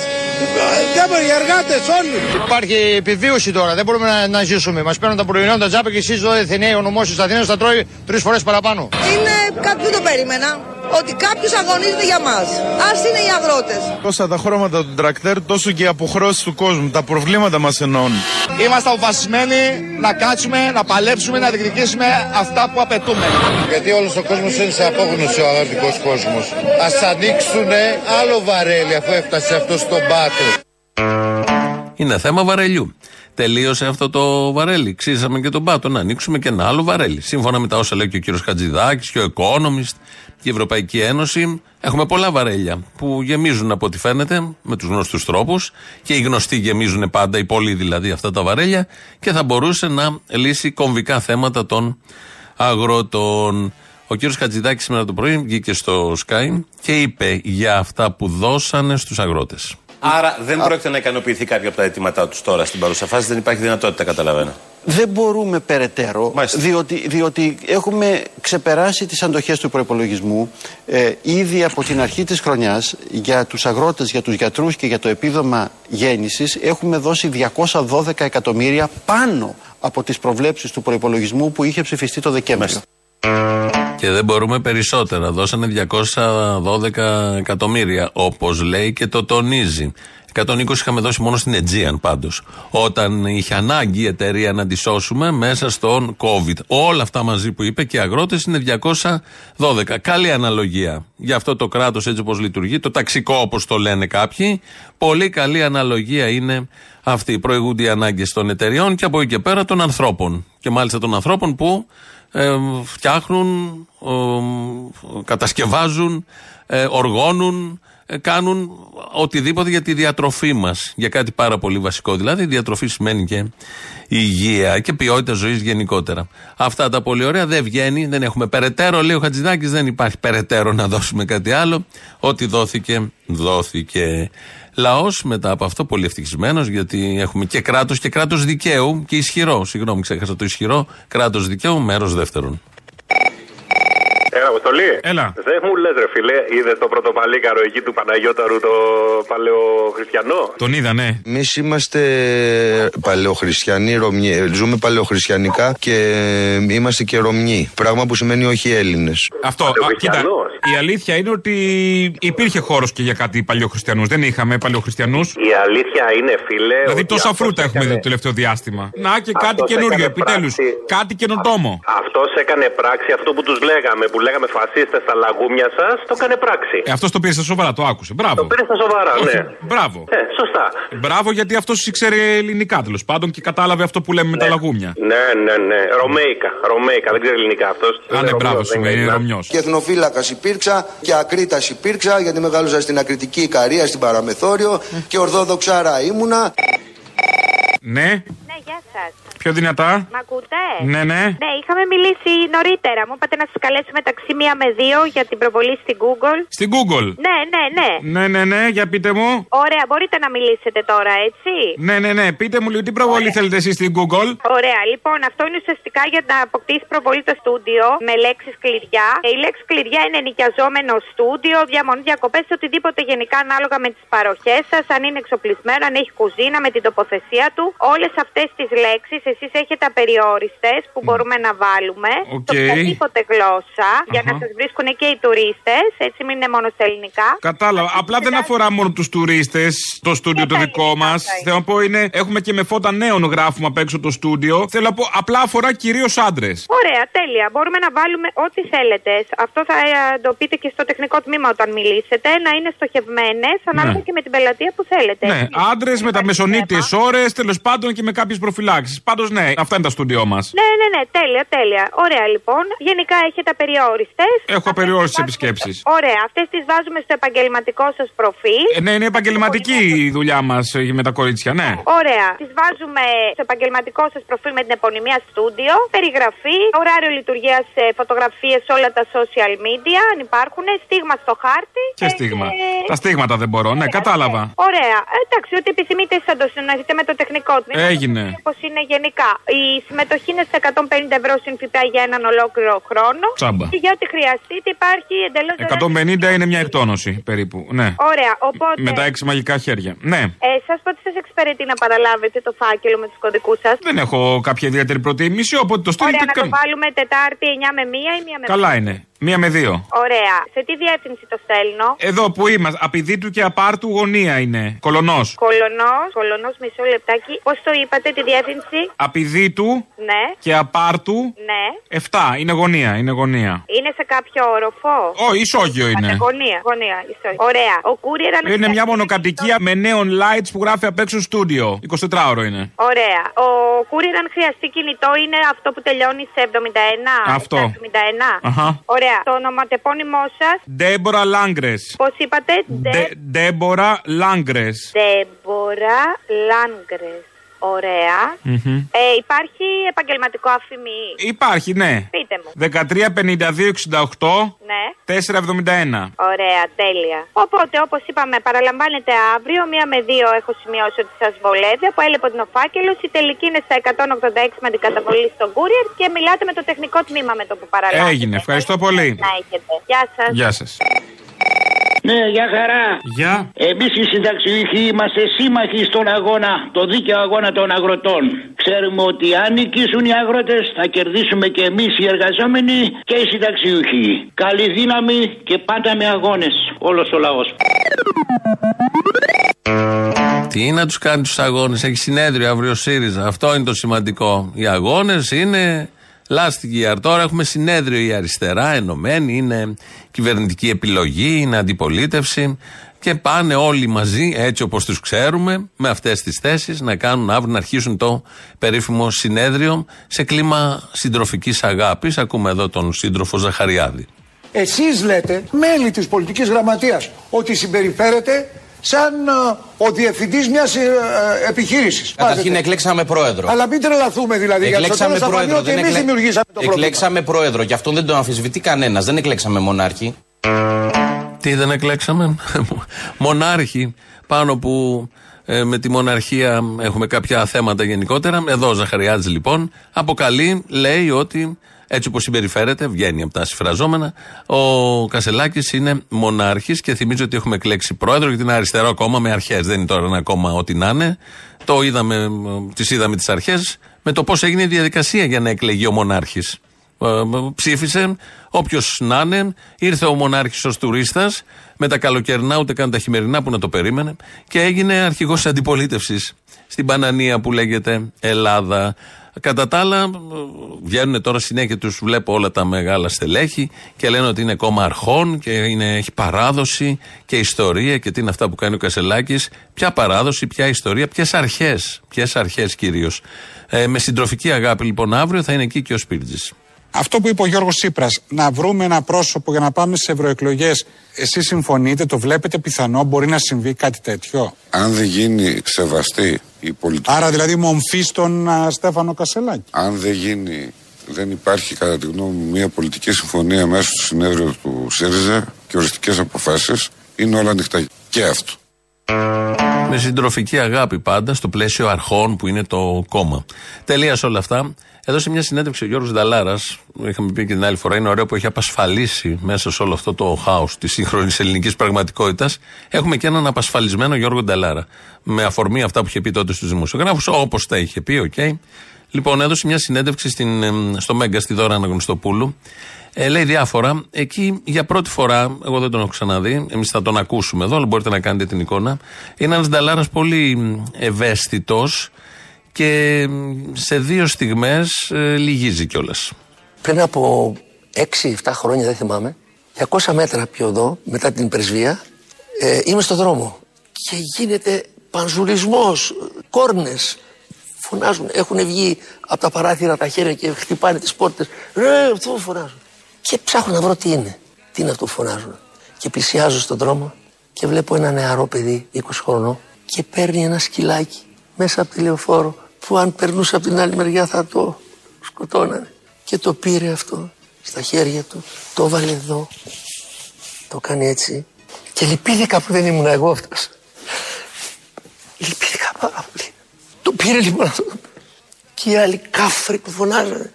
δεν μπορεί, οι εργάτες όλοι. Υπάρχει επιβίωση τώρα, δεν μπορούμε να, να ζήσουμε. Μας παίρνουν τα προϊόντα τα τζάπα και εσεί εδώ Εθνέοι, ο νομός της Αθήνας θα τρώει τρεις φορές παραπάνω. Είναι κάτι που δεν το περίμενα. Ότι κάποιος αγωνίζεται για μας. Α είναι οι αγρότες. Όσα τα χρώματα του τρακτέρ, τόσο και οι αποχρώσεις του κόσμου. Τα προβλήματα μας ενώνουν. Είμαστε αποφασισμένοι να κάτσουμε, να παλέψουμε, να διεκδικήσουμε αυτά που απαιτούμε. Γιατί όλος ο κόσμος είναι σε απόγνωση ο αγροτικός κόσμος. Α ανοίξουν άλλο βαρέλι αφού έφτασε αυτό στον πάτο. Είναι θέμα βαρελιού. Τελείωσε αυτό το βαρέλι. Ξύσαμε και τον πάτο να ανοίξουμε και ένα άλλο βαρέλι. Σύμφωνα με τα όσα λέει και ο κύριος Χατζηδάκης και ο Economist και η Ευρωπαϊκή Ένωση, έχουμε πολλά βαρέλια που γεμίζουν από ό,τι φαίνεται με τους γνωστούς τρόπους και οι γνωστοί γεμίζουν πάντα, οι πολλοί δηλαδή αυτά τα βαρέλια και θα μπορούσε να λύσει κομβικά θέματα των αγρότων. Ο κύριος Χατζηδάκης σήμερα το πρωί βγήκε στο Sky και είπε για αυτά που δώσανε στους αγρότες. Άρα δεν πρόκειται να ικανοποιηθεί κάποιο από τα αιτήματά τους τώρα στην παρούσα φάση. Δεν υπάρχει δυνατότητα, καταλαβαίνω. Δεν μπορούμε περαιτέρω, διότι, διότι έχουμε ξεπεράσει τις αντοχές του προπολογισμού ε, ήδη από την αρχή της χρονιάς για τους αγρότες, για τους γιατρούς και για το επίδομα γέννησης έχουμε δώσει 212 εκατομμύρια πάνω από τις προβλέψεις του προπολογισμού που είχε ψηφιστεί το Δεκέμβριο. Και δεν μπορούμε περισσότερα. Δώσανε 212 εκατομμύρια, όπως λέει και το τονίζει. 120 είχαμε δώσει μόνο στην Aegean πάντως. Όταν είχε ανάγκη η εταιρεία να τη σώσουμε μέσα στον COVID. Όλα αυτά μαζί που είπε και οι αγρότες είναι 212. Καλή αναλογία. Για αυτό το κράτος έτσι όπως λειτουργεί, το ταξικό όπως το λένε κάποιοι. Πολύ καλή αναλογία είναι αυτή. Προηγούνται οι ανάγκες των εταιριών και από εκεί και πέρα των ανθρώπων. Και μάλιστα των ανθρώπων που ε, φτιάχνουν, ε, κατασκευάζουν, ε, οργώνουν, ε, κάνουν οτιδήποτε για τη διατροφή μας. Για κάτι πάρα πολύ βασικό. Δηλαδή, η διατροφή σημαίνει και υγεία και ποιότητα ζωής γενικότερα. Αυτά τα πολύ ωραία δεν βγαίνει, δεν έχουμε περαιτέρω. Λέει ο Χατζηδάκης, δεν υπάρχει περαιτέρω να δώσουμε κάτι άλλο. Ό,τι δόθηκε, δόθηκε. Λαός μετά από αυτό πολύ ευτυχισμένος, γιατί έχουμε και κράτος και κράτος δικαίου και ισχυρό. Συγγνώμη, ξέχασα το ισχυρό. Κράτος δικαίου, μέρος δεύτερον. Έλα, Αποστολή. Έλα. Δεν μου λες, ρε φίλε, είδε το πρωτοπαλίκαρο εκεί του Παναγιώταρου το παλαιοχριστιανό; Τον είδα, ναι. Εμείς είμαστε παλαιοχριστιανοί, Ρωμιοί. Ζούμε παλαιοχριστιανικά και είμαστε και Ρωμιοί. Πράγμα που σημαίνει όχι Έλληνες. Αυτό. Α, κοίτα, η αλήθεια είναι ότι υπήρχε χώρος και για κάτι παλαιοχριστιανούς. Δεν είχαμε παλαιοχριστιανούς. Η αλήθεια είναι, φίλε. Δηλαδή ότι τόσα αυτός φρούτα έχουμε έκανε- δει το τελευταίο διάστημα. Να και κάτι Αυτός καινούριο έκανε επιτέλους. πράξη. Κάτι καινοτόμο. Αυτός έκανε πράξη αυτό που τους λέγαμε, που λέγαμε φασίστες στα λαγούμια σας, το έκανε πράξη. Ε, αυτός το πήρε στα σοβαρά, το άκουσε. Μπράβο. Το πήρε στα σοβαρά, Όχι, ναι. Μπράβο. Ε, σωστά. Μπράβο γιατί αυτός ήξερε ελληνικά τέλος πάντων και κατάλαβε αυτό που λέμε με τα λαγούμια. Ναι, ναι, ναι. Ρωμαϊκά. Ρωμαϊκά. Δεν ξέρει ελληνικά αυτός. Α, ναι, μπράβο σου, είναι Ρωμιός. Και εθνοφύλακας υπήρξα και ακρίτας υπήρξα γιατί μεγάλωσα στην ακριτική Ικαρία, στην Παραμεθόριο και ορθόδοξάρα ήμουνα. Ναι, Ναι, γεια σας. πιο δυνατά. Μ' ακούτε; Ναι, ναι. Ναι, είχαμε μιλήσει νωρίτερα. Μου είπατε να σας καλέσω μεταξύ μία με δύο για την προβολή στην Google. Στην Google. Ναι, ναι, ναι. Ναι, ναι, ναι, για πείτε μου. Ωραία, μπορείτε να μιλήσετε τώρα, έτσι; Ναι, ναι, ναι, πείτε μου λίγο τι προβολή θέλετε εσείς στην Google; Ωραία, λοιπόν, αυτό είναι ουσιαστικά για να αποκτήσει προβολή το στούντιο με λέξεις κλειδιά. Ε, Η λέξη κλειδιά είναι νοικιαζόμενο στούντιο, διαμονή διακοπές, οτιδήποτε γενικά ανάλογα με τις παροχές σας, αν είναι εξοπλισμένο, αν έχει κουζίνα, με την τοποθεσία του. Όλες αυτές τις λέξεις εσείς έχετε απεριόριστες που μπορούμε να βάλουμε. Οκ. Σε οποιαδήποτε γλώσσα. Για να Αχα. σας βρίσκουν και οι τουρίστες. Έτσι, μην είναι μόνο στα ελληνικά. Κατάλαβα. Απλά δεν αφορά μόνο τους τουρίστες το στούντιο το δικό μας. Θέλω να πω είναι. Έχουμε και με φώτα νέων γράφουμε απ' έξω το στούντιο. Θέλω να πω απλά αφορά κυρίως άντρες. Ωραία, τέλεια. Μπορούμε να βάλουμε ό,τι θέλετε. Αυτό θα ε, το πείτε και στο τεχνικό τμήμα όταν μιλήσετε. Να είναι στοχευμένες ανάλογα Ναι. και με την πελατεία που θέλετε. Ναι, άντρες με τα μεσονύτιε ώρες, τέλος πάντων και με κάποιες προφυλάξεις. Πάντως, ναι, αυτά είναι τα στούντιό μας. Ναι, ναι, ναι, τέλεια, τέλεια. Ωραία, λοιπόν. Γενικά έχετε απεριόριστε. Έχω απεριόριστε επισκέψεις. Ωραία, αυτές τις βάζουμε στο επαγγελματικό σας προφίλ. Ε, ναι, είναι επαγγελματική η δουλειά μας με τα κορίτσια, ναι. Ωραία. Τις βάζουμε στο επαγγελματικό σας προφίλ με την επωνυμία στούντιο. Περιγραφή, ωράριο λειτουργίας, φωτογραφίες σε όλα τα social media, αν υπάρχουν. Στίγμα στο χάρτη. Και στίγμα. ε, Τα στίγματα δεν μπορώ, ναι, κατάλαβα. Ωραία. Ε, Εντάξει, ό,τι επιθυμείτε θα το συνοηθείτε με το τεχνικό τμήμα. Έγινε. Όπω είναι γενικά. Η συμμετοχή είναι σε 150 ευρώ συν ΦΠΑ για έναν ολόκληρο χρόνο. Τσάμπα. Και για ό,τι χρειαστείτε υπάρχει εντελώς 150 είναι μια εκτόνωση περίπου, ναι. Ωραία, οπότε. Με τα έξι μαγικά χέρια. Ναι. Ε, σας πότε σας εξυπηρετεί να παραλάβετε το φάκελο με τους κωδικούς σας. Δεν έχω κάποια ιδιαίτερη προτίμηση, οπότε το Ωραία, στείλετε. να το κα- βάλουμε Τετάρτη 9 με 1 ή 1 με Καλά είναι. Μία με δύο. Ωραία. Σε τι διεύθυνση το στέλνω; Εδώ που είμαστε, απειδήτου και απάρτου γωνία είναι. Κολονός. Κολονός, κολονός, μισό λεπτάκι. Πώς το είπατε τη διεύθυνση; Απειδήτου Ναι, και απάρτου ναι. 7. Είναι γωνία, είναι γωνία. Είναι σε κάποιο όροφο; Ω, ισόγειο είναι. Γωνία, γωνία, ισόγειο. Ωραία. Ο courier αν Είναι μια μονοκατοικία με neon lights που γράφει απ' έξω στούντιο. 24ωρο είναι. Ωραία. Ο courier αν χρειαστεί κινητό είναι αυτό που τελειώνει σε 71. Αυτό. 71. Αχα. Ωραία. Το ονοματεπώνυμό σας. Ντέμπορα Λάγκρες. Πώς είπατε, Ντε- Ντέμπορα Λάγκρες. Ντέμπορα Λάνγκρε. Ωραία. Ε, υπάρχει επαγγελματικό αφημί; Υπάρχει, ναι. Πείτε μου. 135268 Ναι. 471. Ωραία, τέλεια. Οπότε, όπως είπαμε, παραλαμβάνετε αύριο. Μία με δύο έχω σημειώσει ότι σας βολεύει. Από έλεπο την οφάκελος. Η τελική είναι στα 186 με την καταβολή στον courier και μιλάτε με το τεχνικό τμήμα με το που παραλάβετε. Έγινε, ευχαριστώ πολύ. Να έχετε. Γεια σας. Γεια σας. Ναι, για χαρά. Γεια. Εμείς οι συνταξιούχοι είμαστε σύμμαχοι στον αγώνα, το δίκαιο αγώνα των αγροτών. Ξέρουμε ότι αν νικήσουν οι αγρότες, θα κερδίσουμε και εμείς οι εργαζόμενοι και οι συνταξιούχοι. Καλή δύναμη και πάντα με αγώνες. Όλος ο λαός. Τι να τους κάνει τους αγώνες, έχει συνέδριο αύριο ο ΣΥΡΙΖΑ. Αυτό είναι το σημαντικό. Οι αγώνες είναι last year. Τώρα έχουμε συνέδριο η αριστερά, ενωμένη, είναι κυβερνητική επιλογή, είναι αντιπολίτευση. Και πάνε όλοι μαζί, έτσι όπως τους ξέρουμε, με αυτές τις θέσεις, να κάνουν αύριο, να αρχίσουν το περίφημο συνέδριο σε κλίμα συντροφικής αγάπης. Ακούμε εδώ τον σύντροφο Ζαχαριάδη. Εσείς λέτε, μέλη της πολιτικής γραμματείας, ότι συμπεριφέρετε σαν ε, ο διευθυντής μιας ε, ε, επιχείρησης. Καταρχήν Πάτε. εκλέξαμε πρόεδρο. Αλλά μην τρελαθούμε δηλαδή, γιατί στο Εκλέξαμε τέλος θα φανεί πρόεδρο. ότι Δεν εμείς δημιουργήσαμε το πρόβλημα. Εκλέξαμε πρόεδρο και αυτό δεν το αμφισβητεί κανένας. Δεν εκλέξαμε μονάρχη. Τι δεν εκλέξαμε, [LAUGHS] μονάρχη πάνω που ε, με τη μοναρχία έχουμε κάποια θέματα γενικότερα. Εδώ ο Ζαχαριάδης λοιπόν αποκαλεί, λέει ότι έτσι όπως συμπεριφέρεται, βγαίνει από τα συμφραζόμενα, ο Κασελάκης είναι μονάρχης και θυμίζω ότι έχουμε εκλέξει πρόεδρο γιατί είναι αριστερό κόμμα με αρχές. Δεν είναι τώρα ένα κόμμα ό,τι να είναι. Το είδαμε, τις είδαμε τις αρχές με το πώς έγινε η διαδικασία για να εκλεγεί ο μονάρχης. Ε, ψήφισε όποιος να είναι. Ήρθε ο μονάρχης ως τουρίστας με τα καλοκαιρινά, ούτε καν τα χειμερινά που να το περίμενε και έγινε αρχηγός της αντιπολίτευσης στην Πανανία που λέγεται Ελλάδα. Κατά τα άλλα, ε, βγαίνουν τώρα συνέχεια τους, βλέπω όλα τα μεγάλα στελέχη και λένε ότι είναι κόμμα αρχών και είναι, έχει παράδοση και ιστορία και τι είναι αυτά που κάνει ο Κασελάκης. Ποια παράδοση, ποια ιστορία, ποιες αρχές. Ποιες αρχές κυρίως. Ε, με συντροφική αγάπη λοιπόν αύριο θα είναι εκεί και ο Σπίρτζης. Αυτό που είπε ο Γιώργος Τσίπρας, να βρούμε ένα πρόσωπο για να πάμε στι ευρωεκλογές. Εσείς συμφωνείτε, το βλέπετε πιθανό, μπορεί να συμβεί κάτι τέτοιο; Αν δεν γίνει σεβαστή η πολιτική. Άρα δηλαδή μομφή στον α, Στέφανο Κασελάκη. Αν δεν γίνει, δεν υπάρχει κατά τη γνώμη μου μια πολιτική συμφωνία μέσα στο συνέδριο του ΣΥΡΙΖΑ και οριστικές αποφάσεις, είναι όλα ανοιχτά. Και αυτό. Με συντροφική αγάπη πάντα, στο πλαίσιο αρχών που είναι το κόμμα. Τελεία όλα αυτά. Έδωσε μια συνέντευξη ο Γιώργος Νταλάρας. Είχαμε πει και την άλλη φορά. Είναι ωραίο που έχει απασφαλίσει μέσα σε όλο αυτό το χάος της σύγχρονης ελληνικής πραγματικότητας. Έχουμε και έναν απασφαλισμένο Γιώργο Νταλάρα. Με αφορμή αυτά που είχε πει τότε στους δημοσιογράφους, όπως τα είχε πει, OK. Okay. Λοιπόν, έδωσε μια συνέντευξη στην, στο Μέγκα, στη Δώρα Αναγνωστοπούλου. Ε, λέει διάφορα. Εκεί για πρώτη φορά, εγώ δεν τον έχω ξαναδεί, εμείς θα τον ακούσουμε εδώ, αλλά μπορείτε να κάνετε την εικόνα. Είναι ένας Νταλάρας πολύ ευαίσθητος και σε δύο στιγμές ε, λυγίζει κιόλας. Πριν από 6-7 χρόνια, δεν θυμάμαι, 200 μέτρα πιο εδώ, μετά την πρεσβεία, ε, είμαι στο δρόμο και γίνεται πανζουλισμός, κόρνες, φωνάζουν, έχουν βγει από τα παράθυρα τα χέρια και χτυπάνε τις πόρτες, ρε αυτό φωνάζουν. Και ψάχνω να βρω τι είναι, τι είναι αυτό που φωνάζουν. Και πλησιάζω στον δρόμο και βλέπω ένα νεαρό παιδί, 20 χρονών, και παίρνει ένα σκυλάκι μέσα από τη λεωφόρο που αν περνούσε από την άλλη μεριά θα το σκοτώνανε. Και το πήρε αυτό στα χέρια του, το βάλε εδώ, το κάνει έτσι και λυπήθηκα που δεν ήμουν εγώ αυτός. Λυπήθηκα πάρα πολύ. Το πήρε λοιπόν αυτό. Και οι άλλοι κάφροι που φωνάζανε.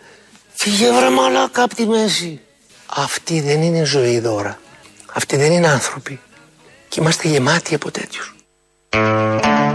Φύγε βρε μαλάκα από τη μέση. Αυτή δεν είναι ζωή δώρα. Αυτοί δεν είναι άνθρωποι. Και είμαστε γεμάτοι από τέτοιους.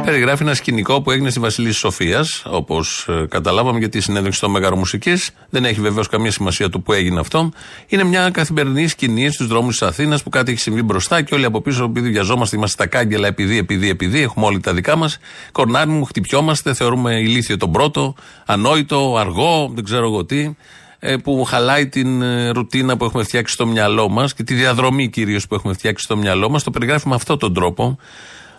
Περιγράφει ένα σκηνικό που έγινε στη Βασιλής Σοφίας, όπως ε, καταλάβαμε, γιατί η συνέντευξη των Μεγαρομουσικής δεν έχει βεβαίως καμία σημασία του που έγινε αυτό. Είναι μια καθημερινή σκηνή στους δρόμους της Αθήνας που κάτι έχει συμβεί μπροστά και όλοι από πίσω, επειδή βιαζόμαστε, είμαστε στα κάγκελα, επειδή, επειδή, επειδή, έχουμε όλοι τα δικά μας. Κορνάρι χτυπιόμαστε, θεωρούμε ηλίθιο τον πρώτο, ανόητο, αργό, δεν ξέρω εγώ τι ε, που χαλάει την ε, ρουτίνα που έχουμε φτιάξει στο μυαλό μας και τη διαδρομή κυρίως που έχουμε φτιάξει στο μυαλό μας. Το περιγράφει με αυτόν τον τρόπο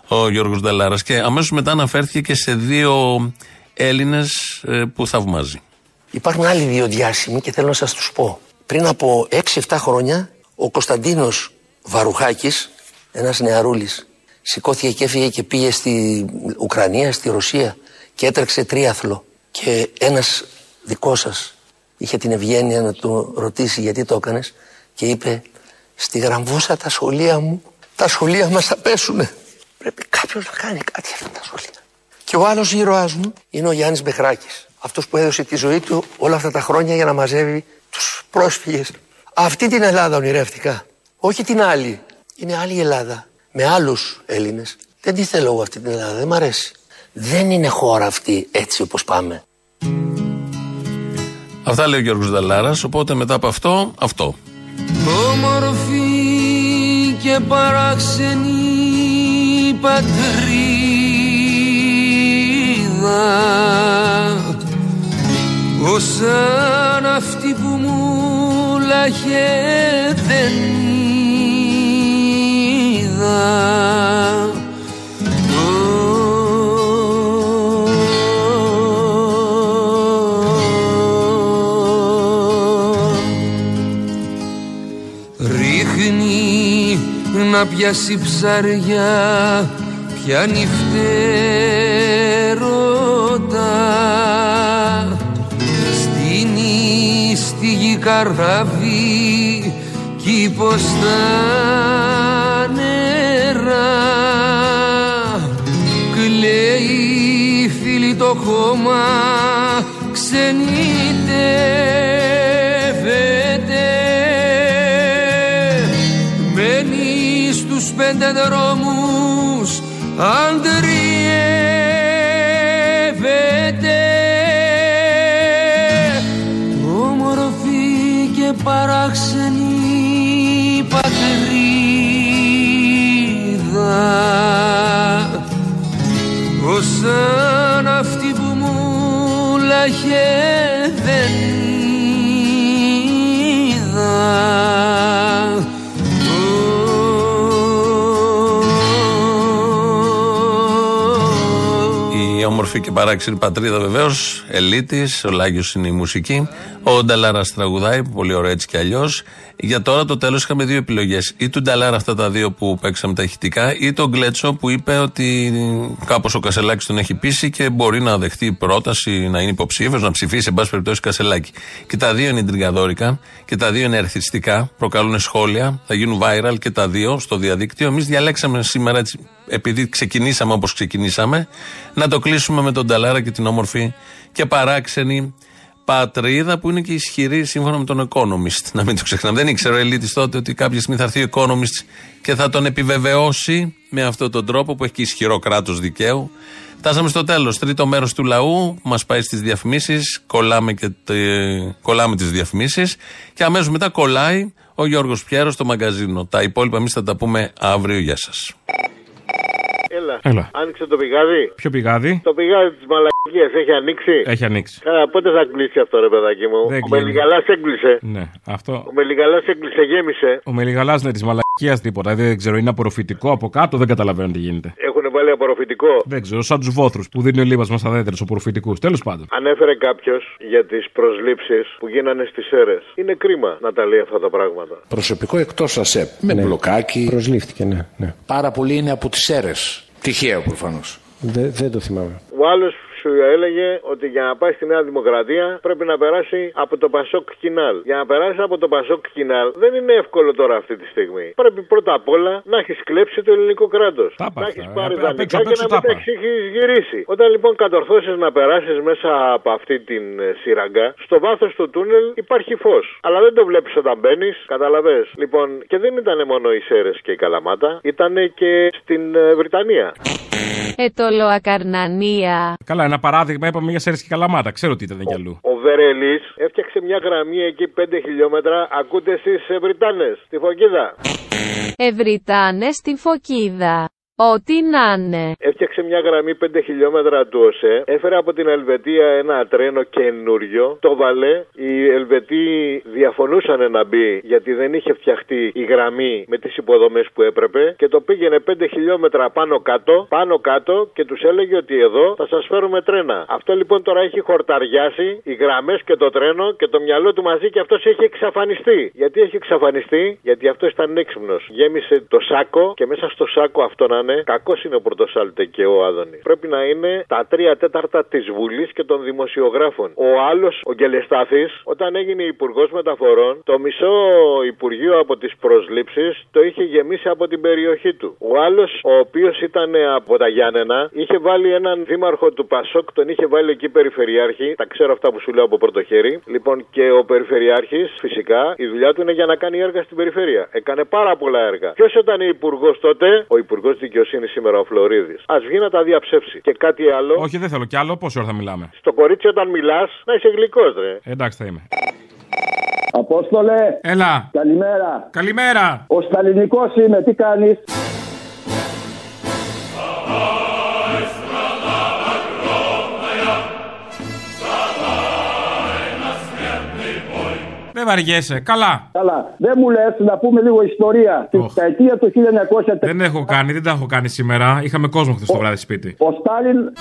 ο Γιώργος Νταλάρας. Και αμέσως μετά αναφέρθηκε και σε δύο Έλληνες ε, που θαυμάζει. Υπάρχουν άλλοι δύο διάσημοι και θέλω να σας τους πω. Πριν από 6-7 χρόνια, ο Κωνσταντίνος Βαρουχάκης, ένας νεαρούλης, σηκώθηκε και έφυγε και πήγε στη Ουκρανία, στη Ρωσία και έτρεξε τρίαθλο. Και ένας δικός σας είχε την ευγένεια να του ρωτήσει γιατί το έκανες και είπε: Στη γραμβούσα τα σχολεία μου, τα σχολεία μας θα πέσουνε. Πρέπει κάποιος να κάνει κάτι αυτά τα σχολεία. Και ο άλλος ήρωάς μου είναι ο Γιάννης Μπεχράκης. Αυτός που έδωσε τη ζωή του όλα αυτά τα χρόνια για να μαζεύει τους πρόσφυγες. Αυτή την Ελλάδα ονειρεύτηκα. Όχι την άλλη. Είναι άλλη Ελλάδα. Με άλλους Έλληνες. Δεν τη θέλω εγώ αυτή την Ελλάδα. Δεν μ' αρέσει. Δεν είναι χώρα αυτή έτσι όπως πάμε. Αυτά λέει ο Γιώργος Δαλάρας, οπότε μετά από αυτό, αυτό. Όμορφη και παράξενη πατρίδα. Όσαν αυτή που μου λάχε δεν είδα να πιάσει ψαριά πιάνει φτερότα στην στη καράβι κήπος τα νερά. Κλαίει φίλη το χώμα ξενείται δρόμους αντριεύεται όμορφη και παράξενη πατρίδα βεβαίως. Ελίτης, ο Λάγιος είναι η μουσική. Ο Νταλάρας τραγουδάει, πολύ ωραίο έτσι κι αλλιώς. Για τώρα το τέλος είχαμε δύο επιλογές. Ή του Νταλάρα αυτά τα δύο που παίξαμε τα ηχητικά, ή τον Γκλέτσο που είπε ότι κάπως ο Κασελάκης τον έχει πείσει και μπορεί να δεχτεί πρόταση να είναι υποψήφιος, να ψηφίσει, εν πάση περιπτώσει, Κασελάκη. Και τα δύο είναι τριγκαδόρικα και τα δύο είναι ερθιστικά, προκαλούν σχόλια, θα γίνουν viral και τα δύο στο διαδίκτυο. Εμείς διαλέξαμε σήμερα έτσι επειδή ξεκινήσαμε όπως ξεκινήσαμε, να το κλείσουμε με τον Ταλάρα και την όμορφη και παράξενη πατρίδα που είναι και ισχυρή σύμφωνα με τον Economist. Να μην το ξεχνάμε. Δεν ήξερε ο Ελίτη τότε ότι κάποια στιγμή θα έρθει ο Economist και θα τον επιβεβαιώσει με αυτόν τον τρόπο που έχει και ισχυρό κράτος δικαίου. Φτάσαμε στο τέλος. Τρίτο μέρος του λαού μας πάει στις διαφημίσεις. Κολλάμε, και τε, κολλάμε τις διαφημίσεις. Και αμέσως μετά κολλάει ο Γιώργος Πιέρος στο μαγκαζίνο. Τα υπόλοιπα εμείς θα τα πούμε αύριο. Γεια σας. Έλα. Έλα. Άνοιξε το πηγάδι. Ποιο πηγάδι; Το πηγάδι της μαλακίας έχει ανοίξει. Έχει ανοίξει. Καλά, πότε θα κλείσει αυτό, ρε παιδάκι μου; Δεν ο κλείνει. Μελιγαλάς έκλεισε. Ναι, αυτό. Ο Μελιγαλάς έκλεισε, γέμισε. Ο Μελιγαλάς είναι της μαλακίας τίποτα. Δεν ξέρω, είναι απορροφητικό από κάτω, δεν καταλαβαίνω τι γίνεται. Έχουν βάλει απορροφητικό. Δεν ξέρω, σαν τους βόθρους που δίνουν λίβασμα στα δέντρα, στου απορροφητικούς. Τέλος πάντων. Ανέφερε κάποιος για τις προσλήψεις που γίνανε στις αίρες. Είναι κρίμα να τα λέει αυτά τα πράγματα. Προσωπικό εκτός ΑΣΕΠ. Με μπλοκάκι. Προσλήφθηκε, ναι. ναι. Πάρα πολλοί είναι από τις αίρες. Τυχαίο προφανώς. Δε- δεν το θυμάμαι. Ο άλλος σου έλεγε ότι για να πάει στη Νέα Δημοκρατία πρέπει να περάσει από το Πασόκ Κινάλ. Για να περάσει από το Πασόκ Κινάλ δεν είναι εύκολο τώρα αυτή τη στιγμή. Πρέπει πρώτα απ' όλα να έχεις κλέψει το ελληνικό κράτος. Να έχεις πάρει Απ' δανεικά έξω, απ' και έξω να τα μην τα είπα. έχεις γυρίσει. Όταν λοιπόν κατορθώσεις να περάσεις μέσα από αυτή την ε, σύραγγα, στο βάθος του τούνελ υπάρχει φως. Αλλά δεν το βλέπεις όταν μπαίνεις, καταλαβέ. Λοιπόν, και δεν ήταν μόνο οι Σέρες και η Καλαμάτα, ήταν και στην ε, Βρυτανία. Ετολοακαρνανία. Καλά, ένα παράδειγμα είπαμε για Σέρες και Καλαμάτα. Ξέρω τι ήταν κι αλλού. Ο Βερελής έφτιαξε μια γραμμή εκεί 5 χιλιόμετρα. Ακούτε εσείς Βρυτάνες, στη Φωκίδα; Ευρυτάνε στη φωκίδα. Ό,τι να είναι. Έφτιαξε μια γραμμή 5 χιλιόμετρα του ΟΣΕ. Έφερε από την Ελβετία ένα τρένο καινούριο. Το βάλε. Οι Ελβετοί διαφωνούσαν να μπει γιατί δεν είχε φτιαχτεί η γραμμή με τις υποδομές που έπρεπε. Και το πήγαινε 5 χιλιόμετρα πάνω κάτω, πάνω κάτω και τους έλεγε ότι εδώ θα σας φέρουμε τρένα. Αυτό λοιπόν τώρα έχει χορταριάσει οι γραμμές και το τρένο και το μυαλό του μαζί και αυτός έχει εξαφανιστεί. Γιατί έχει εξαφανιστεί, γιατί αυτός ήταν έξυπνος. Γέμισε το σάκο και μέσα στο σάκο αυτό να είναι, κακός είναι ο Πρωτοσάλτε και ο Άδωνης. Πρέπει να είναι τα τρία τέταρτα της Βουλής και των δημοσιογράφων. Ο άλλος, ο Γκελεστάθης, όταν έγινε υπουργός μεταφορών, το μισό Υπουργείο από τις προσλήψεις το είχε γεμίσει από την περιοχή του. Ο άλλος, ο οποίος ήταν από τα Γιάννενα, είχε βάλει έναν δήμαρχο του Πασόκ, τον είχε βάλει εκεί περιφερειάρχη. Τα ξέρω αυτά που σου λέω από πρώτο χέρι. Λοιπόν, και ο περιφερειάρχης, φυσικά, η δουλειά του είναι για να κάνει έργα στην περιφέρεια. Έκανε πάρα πολλά έργα. Ποιος ήταν υπουργός τότε, ο υπουργός δικαιοσύνης σήμερα, ο Φλωρίδης. Α βγει να τα διαψεύσει. Και κάτι άλλο, Όχι, δεν θέλω κι άλλο. Πόση ώρα θα μιλάμε; στο κορίτσι όταν μιλάς, να είσαι γλυκός, ρε. Εντάξει, θα είμαι. Απόστολε. Έλα. Καλημέρα. Καλημέρα. Ο Σταλινικός είμαι, τι κάνεις; Δεν βαριέσαι. Καλά. Καλά. Δεν μου λες να πούμε λίγο ιστορία. Τη δεκαετία του 1930. Δεν έχω κάνει, δεν τα έχω κάνει σήμερα. Είχαμε κόσμο χθες το βράδυ σπίτι. Ο Στάλιν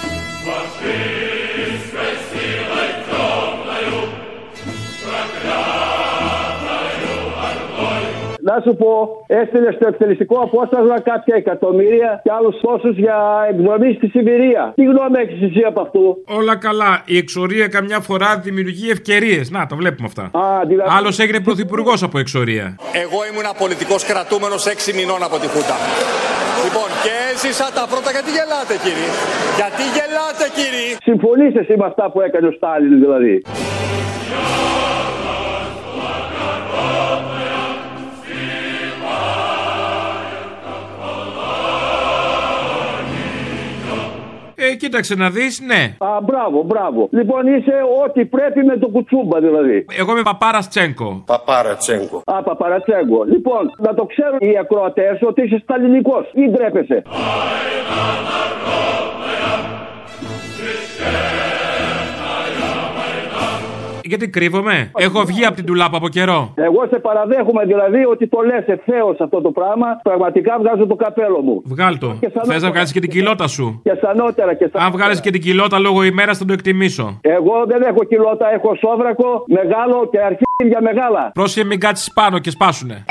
Να σου πω, έστειλε στο εκτελεστικό απόστασμα κάποια εκατομμύρια και άλλους τόσου για εκδρομή στη Σιβηρία. Τι γνώμη έχεις εσύ από αυτού; Όλα καλά. Η εξορία καμιά φορά δημιουργεί ευκαιρίες. Να, το βλέπουμε αυτά. Α, δηλαδή... Άλλος έγινε πρωθυπουργός από εξορία. Εγώ ήμουν πολιτικό κρατούμενος 6 μηνών από τη Χούτα. Λοιπόν, και έζησα τα πρώτα. Γιατί γελάτε, κύριε; Γιατί γελάτε, κύριε; Συμφωνείς εσύ με αυτά που έκανε ο Στάλιν δηλαδή; Ε, κοίταξε να δει, ναι. Α, μπράβο, μπράβο. Λοιπόν, είσαι ό,τι πρέπει με το κουτσούμπα δηλαδή. Εγώ είμαι παπάρα Τσέγκο. Παπάρατσέγκο. Α, παπαρατσέγκο. Λοιπόν, να το ξέρουν οι ακροατέ ότι είσαι σταλινικό. Ή ντρέπεσαι. Γιατί κρύβομαι; Έχω βγει από την τουλάπα από καιρό. Εγώ σε παραδέχομαι δηλαδή ότι το λες ευθέως αυτό το πράγμα. Πραγματικά βγάζω το καπέλο μου. Βγάλ το. Και σαν- Θες να βγάλεις και την κοιλότα σου. Και σανότερα και σαν. Αν βγάλεις και την κοιλότα λόγω ημέρας θα το εκτιμήσω. Εγώ δεν έχω κιλότα, έχω σόβρακο μεγάλο και αρχίδια μεγάλα. Πρόσχε μην κάτσεις πάνω και σπάσουνε.